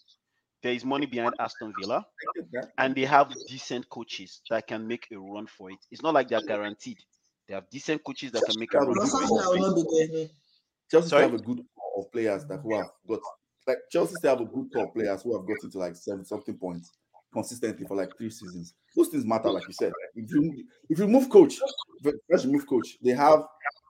[SPEAKER 2] there is money behind Aston Villa,
[SPEAKER 1] I get that.
[SPEAKER 2] and they have decent coaches that can make a run for it. It's not like they're guaranteed. They have decent coaches that can make a run
[SPEAKER 1] but
[SPEAKER 2] for it.
[SPEAKER 3] not be.
[SPEAKER 1] Chelsea have a good core of players that who have got like Chelsea still have a good core players who have got into like seven something points consistently for like three seasons. Those things matter, like you said. If you if you move coach, if first you move coach, they have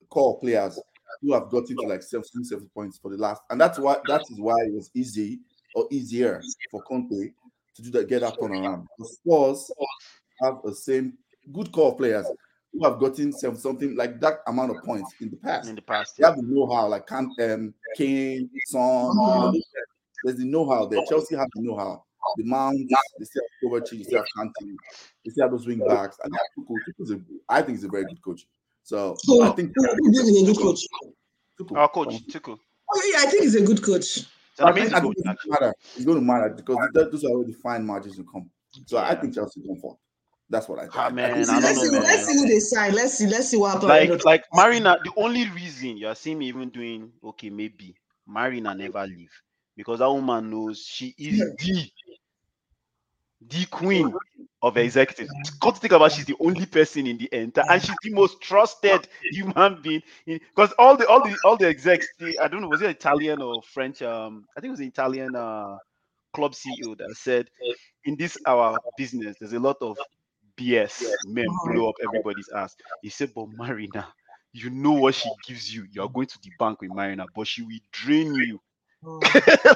[SPEAKER 1] core players who have got into like seven, seven points for the last, and that's why that is why it was easy or easier for Conte to do that, get that turnaround. The Spurs have the same good core players who have gotten some, something like that amount of points in the past.
[SPEAKER 2] In the past,
[SPEAKER 1] They have the know-how, like Can, um, Kane, Son. You know, there's the know-how there. Chelsea have the know-how. The Mount, they still have Kovacic, they still have Kante, they still have those wing backs. And that's Tuchel. Tuchel's a, I think he's a very good coach. So
[SPEAKER 3] Who,
[SPEAKER 1] I think
[SPEAKER 3] who, who do you think is a good coach?
[SPEAKER 1] Tuchel.
[SPEAKER 2] our coach Tuchel.
[SPEAKER 3] Oh, yeah, I think he's a good coach.
[SPEAKER 2] So
[SPEAKER 1] I
[SPEAKER 2] I mean,
[SPEAKER 1] think, I think it's going to matter. It's going to matter because th- those are already fine margins to come. So I
[SPEAKER 2] Yeah.
[SPEAKER 1] think Chelsea come forth. That's what I think.
[SPEAKER 2] Ah,
[SPEAKER 1] I- I
[SPEAKER 2] man,
[SPEAKER 1] think-
[SPEAKER 2] I
[SPEAKER 3] let's,
[SPEAKER 2] know,
[SPEAKER 3] see,
[SPEAKER 2] man.
[SPEAKER 3] let's see who they sign. Let's see. Let's see what happens.
[SPEAKER 2] like like Marina. The only reason you are seeing me even doing okay, maybe Marina never leave because that woman knows she is the the queen of executives. Got to think about she's the only person in the entire, and she's the most trusted human being. Because all the all the all the execs, I don't know, was it Italian or French? Um, I think it was an Italian uh club CEO that said, in this our business, there's a lot of BS men blow up everybody's ass. He said, but Marina, you know what she gives you. You are going to the bank with Marina, but she will drain you.
[SPEAKER 3] Oh.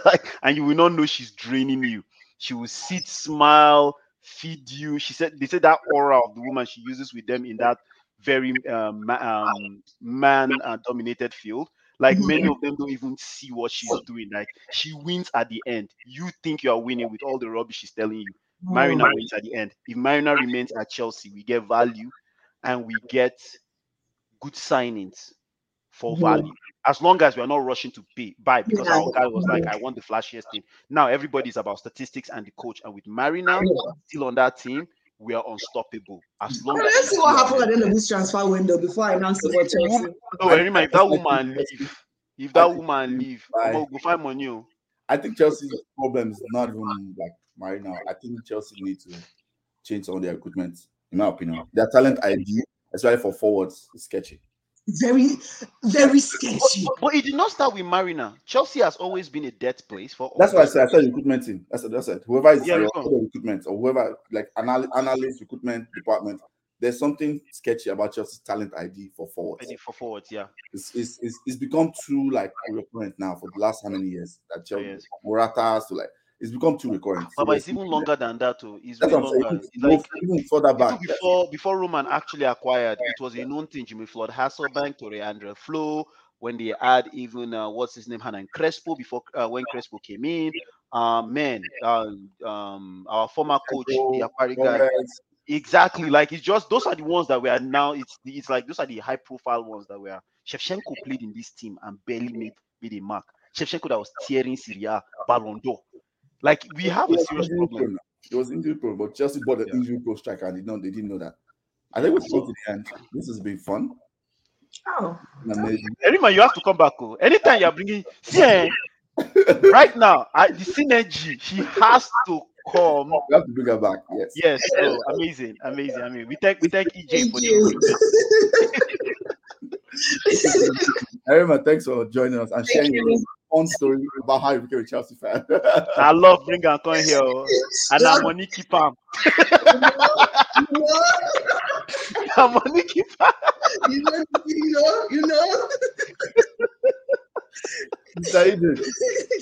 [SPEAKER 2] like, and you will not know she's draining you. She will sit, smile, feed you. She said they said that aura of the woman she uses with them in that very um, um, man uh, dominated field. Like many of them don't even see what she's doing. Like she wins at the end. You think you are winning with all the rubbish she's telling you. Marina wins at the end. If Marina remains at Chelsea, we get value and we get good signings for
[SPEAKER 3] Mhm.
[SPEAKER 2] value. As long as we are not rushing to pay buy because
[SPEAKER 3] Yeah.
[SPEAKER 2] our guy was like, I want the flashiest thing. Now everybody's about statistics and the coach. And with Marina still on that team, we are unstoppable. As long
[SPEAKER 3] Well,
[SPEAKER 2] as
[SPEAKER 3] let's see what
[SPEAKER 2] still
[SPEAKER 3] happens at the end of this transfer window before I announce it for Chelsea.
[SPEAKER 2] No, Erinma, if that woman leave, if that woman leave,
[SPEAKER 1] Bye.
[SPEAKER 2] we'll go find money. oh.
[SPEAKER 1] I think Chelsea's problem is not even like right now. I think Chelsea need to change some of their recruitment, in my opinion. Their talent ID, especially for forwards, is sketchy.
[SPEAKER 3] Very, very sketchy.
[SPEAKER 2] But, but it did not start with Marina. Chelsea has always been a dead place for
[SPEAKER 1] That's why I said I said recruitment team. That's it. That's it. Whoever is
[SPEAKER 2] Yeah,
[SPEAKER 1] your
[SPEAKER 2] we
[SPEAKER 1] recruitment or whoever like anal- analyst recruitment department, there's something sketchy about Chelsea's talent ID for forwards.
[SPEAKER 2] for forwards, yeah.
[SPEAKER 1] It's, it's, it's, it's become too like recurrent now for the last how many years that Chelsea
[SPEAKER 2] Yes.
[SPEAKER 1] Morata to like it's become too recurrent.
[SPEAKER 2] But,
[SPEAKER 1] So
[SPEAKER 2] but it's even longer than that too. It's
[SPEAKER 1] That's I'm saying.
[SPEAKER 2] It's like
[SPEAKER 1] even further back.
[SPEAKER 2] before before Roman actually acquired, it was a known thing. Jimmy Floyd Hasselbaink, Tore André Flo, when they had even uh, what's his name, Hernán Crespo before uh, when Crespo came in. Um, man, uh, um, our former coach, the Aquari guy, exactly. Like it's just those are the ones that we are now. It's it's like those are the high profile ones that we are. Shevchenko played in this team and barely made made a mark. Shevchenko that was tearing Serie A Ballon d'Or. Like we have a serious problem.
[SPEAKER 1] It was injury prone, but Chelsea bought an
[SPEAKER 2] Yeah.
[SPEAKER 1] injury pro striker and they know they didn't know that. I think it's going to the end. This has been fun.
[SPEAKER 3] Oh,
[SPEAKER 1] amazing.
[SPEAKER 2] Erinma, you have to come back. Oh. Anytime you're bringing, see, eh, right now, I, the synergy, she has to come.
[SPEAKER 1] We have to bring her back. Yes.
[SPEAKER 2] Yes, oh, amazing, amazing. I mean, we thank we thank EJ for the
[SPEAKER 1] Erinma, thanks for joining us and sharing your fun story about how you became a Chelsea fan.
[SPEAKER 2] I love bring and come here, oh. and I'm money keep am.
[SPEAKER 3] You
[SPEAKER 2] I'm money keep am.
[SPEAKER 3] you know, you know, you know.
[SPEAKER 1] Mr. Eden,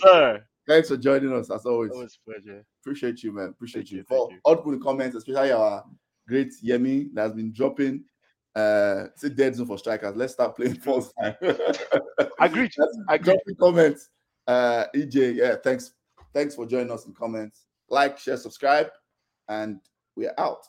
[SPEAKER 2] Sir,
[SPEAKER 1] thanks for joining us as always.
[SPEAKER 2] always a pleasure.
[SPEAKER 1] Appreciate you, man. Appreciate
[SPEAKER 2] Thank
[SPEAKER 1] you.
[SPEAKER 2] you,
[SPEAKER 1] For
[SPEAKER 2] thank
[SPEAKER 1] all the comments, especially our great Yemi that has been dropping uh a dead zone for strikers. Let's start playing false time.
[SPEAKER 2] Agreed. Agreed.
[SPEAKER 1] comments. Uh EJ, yeah, thanks. Thanks for joining us in comments. Like, share, subscribe, and we're out.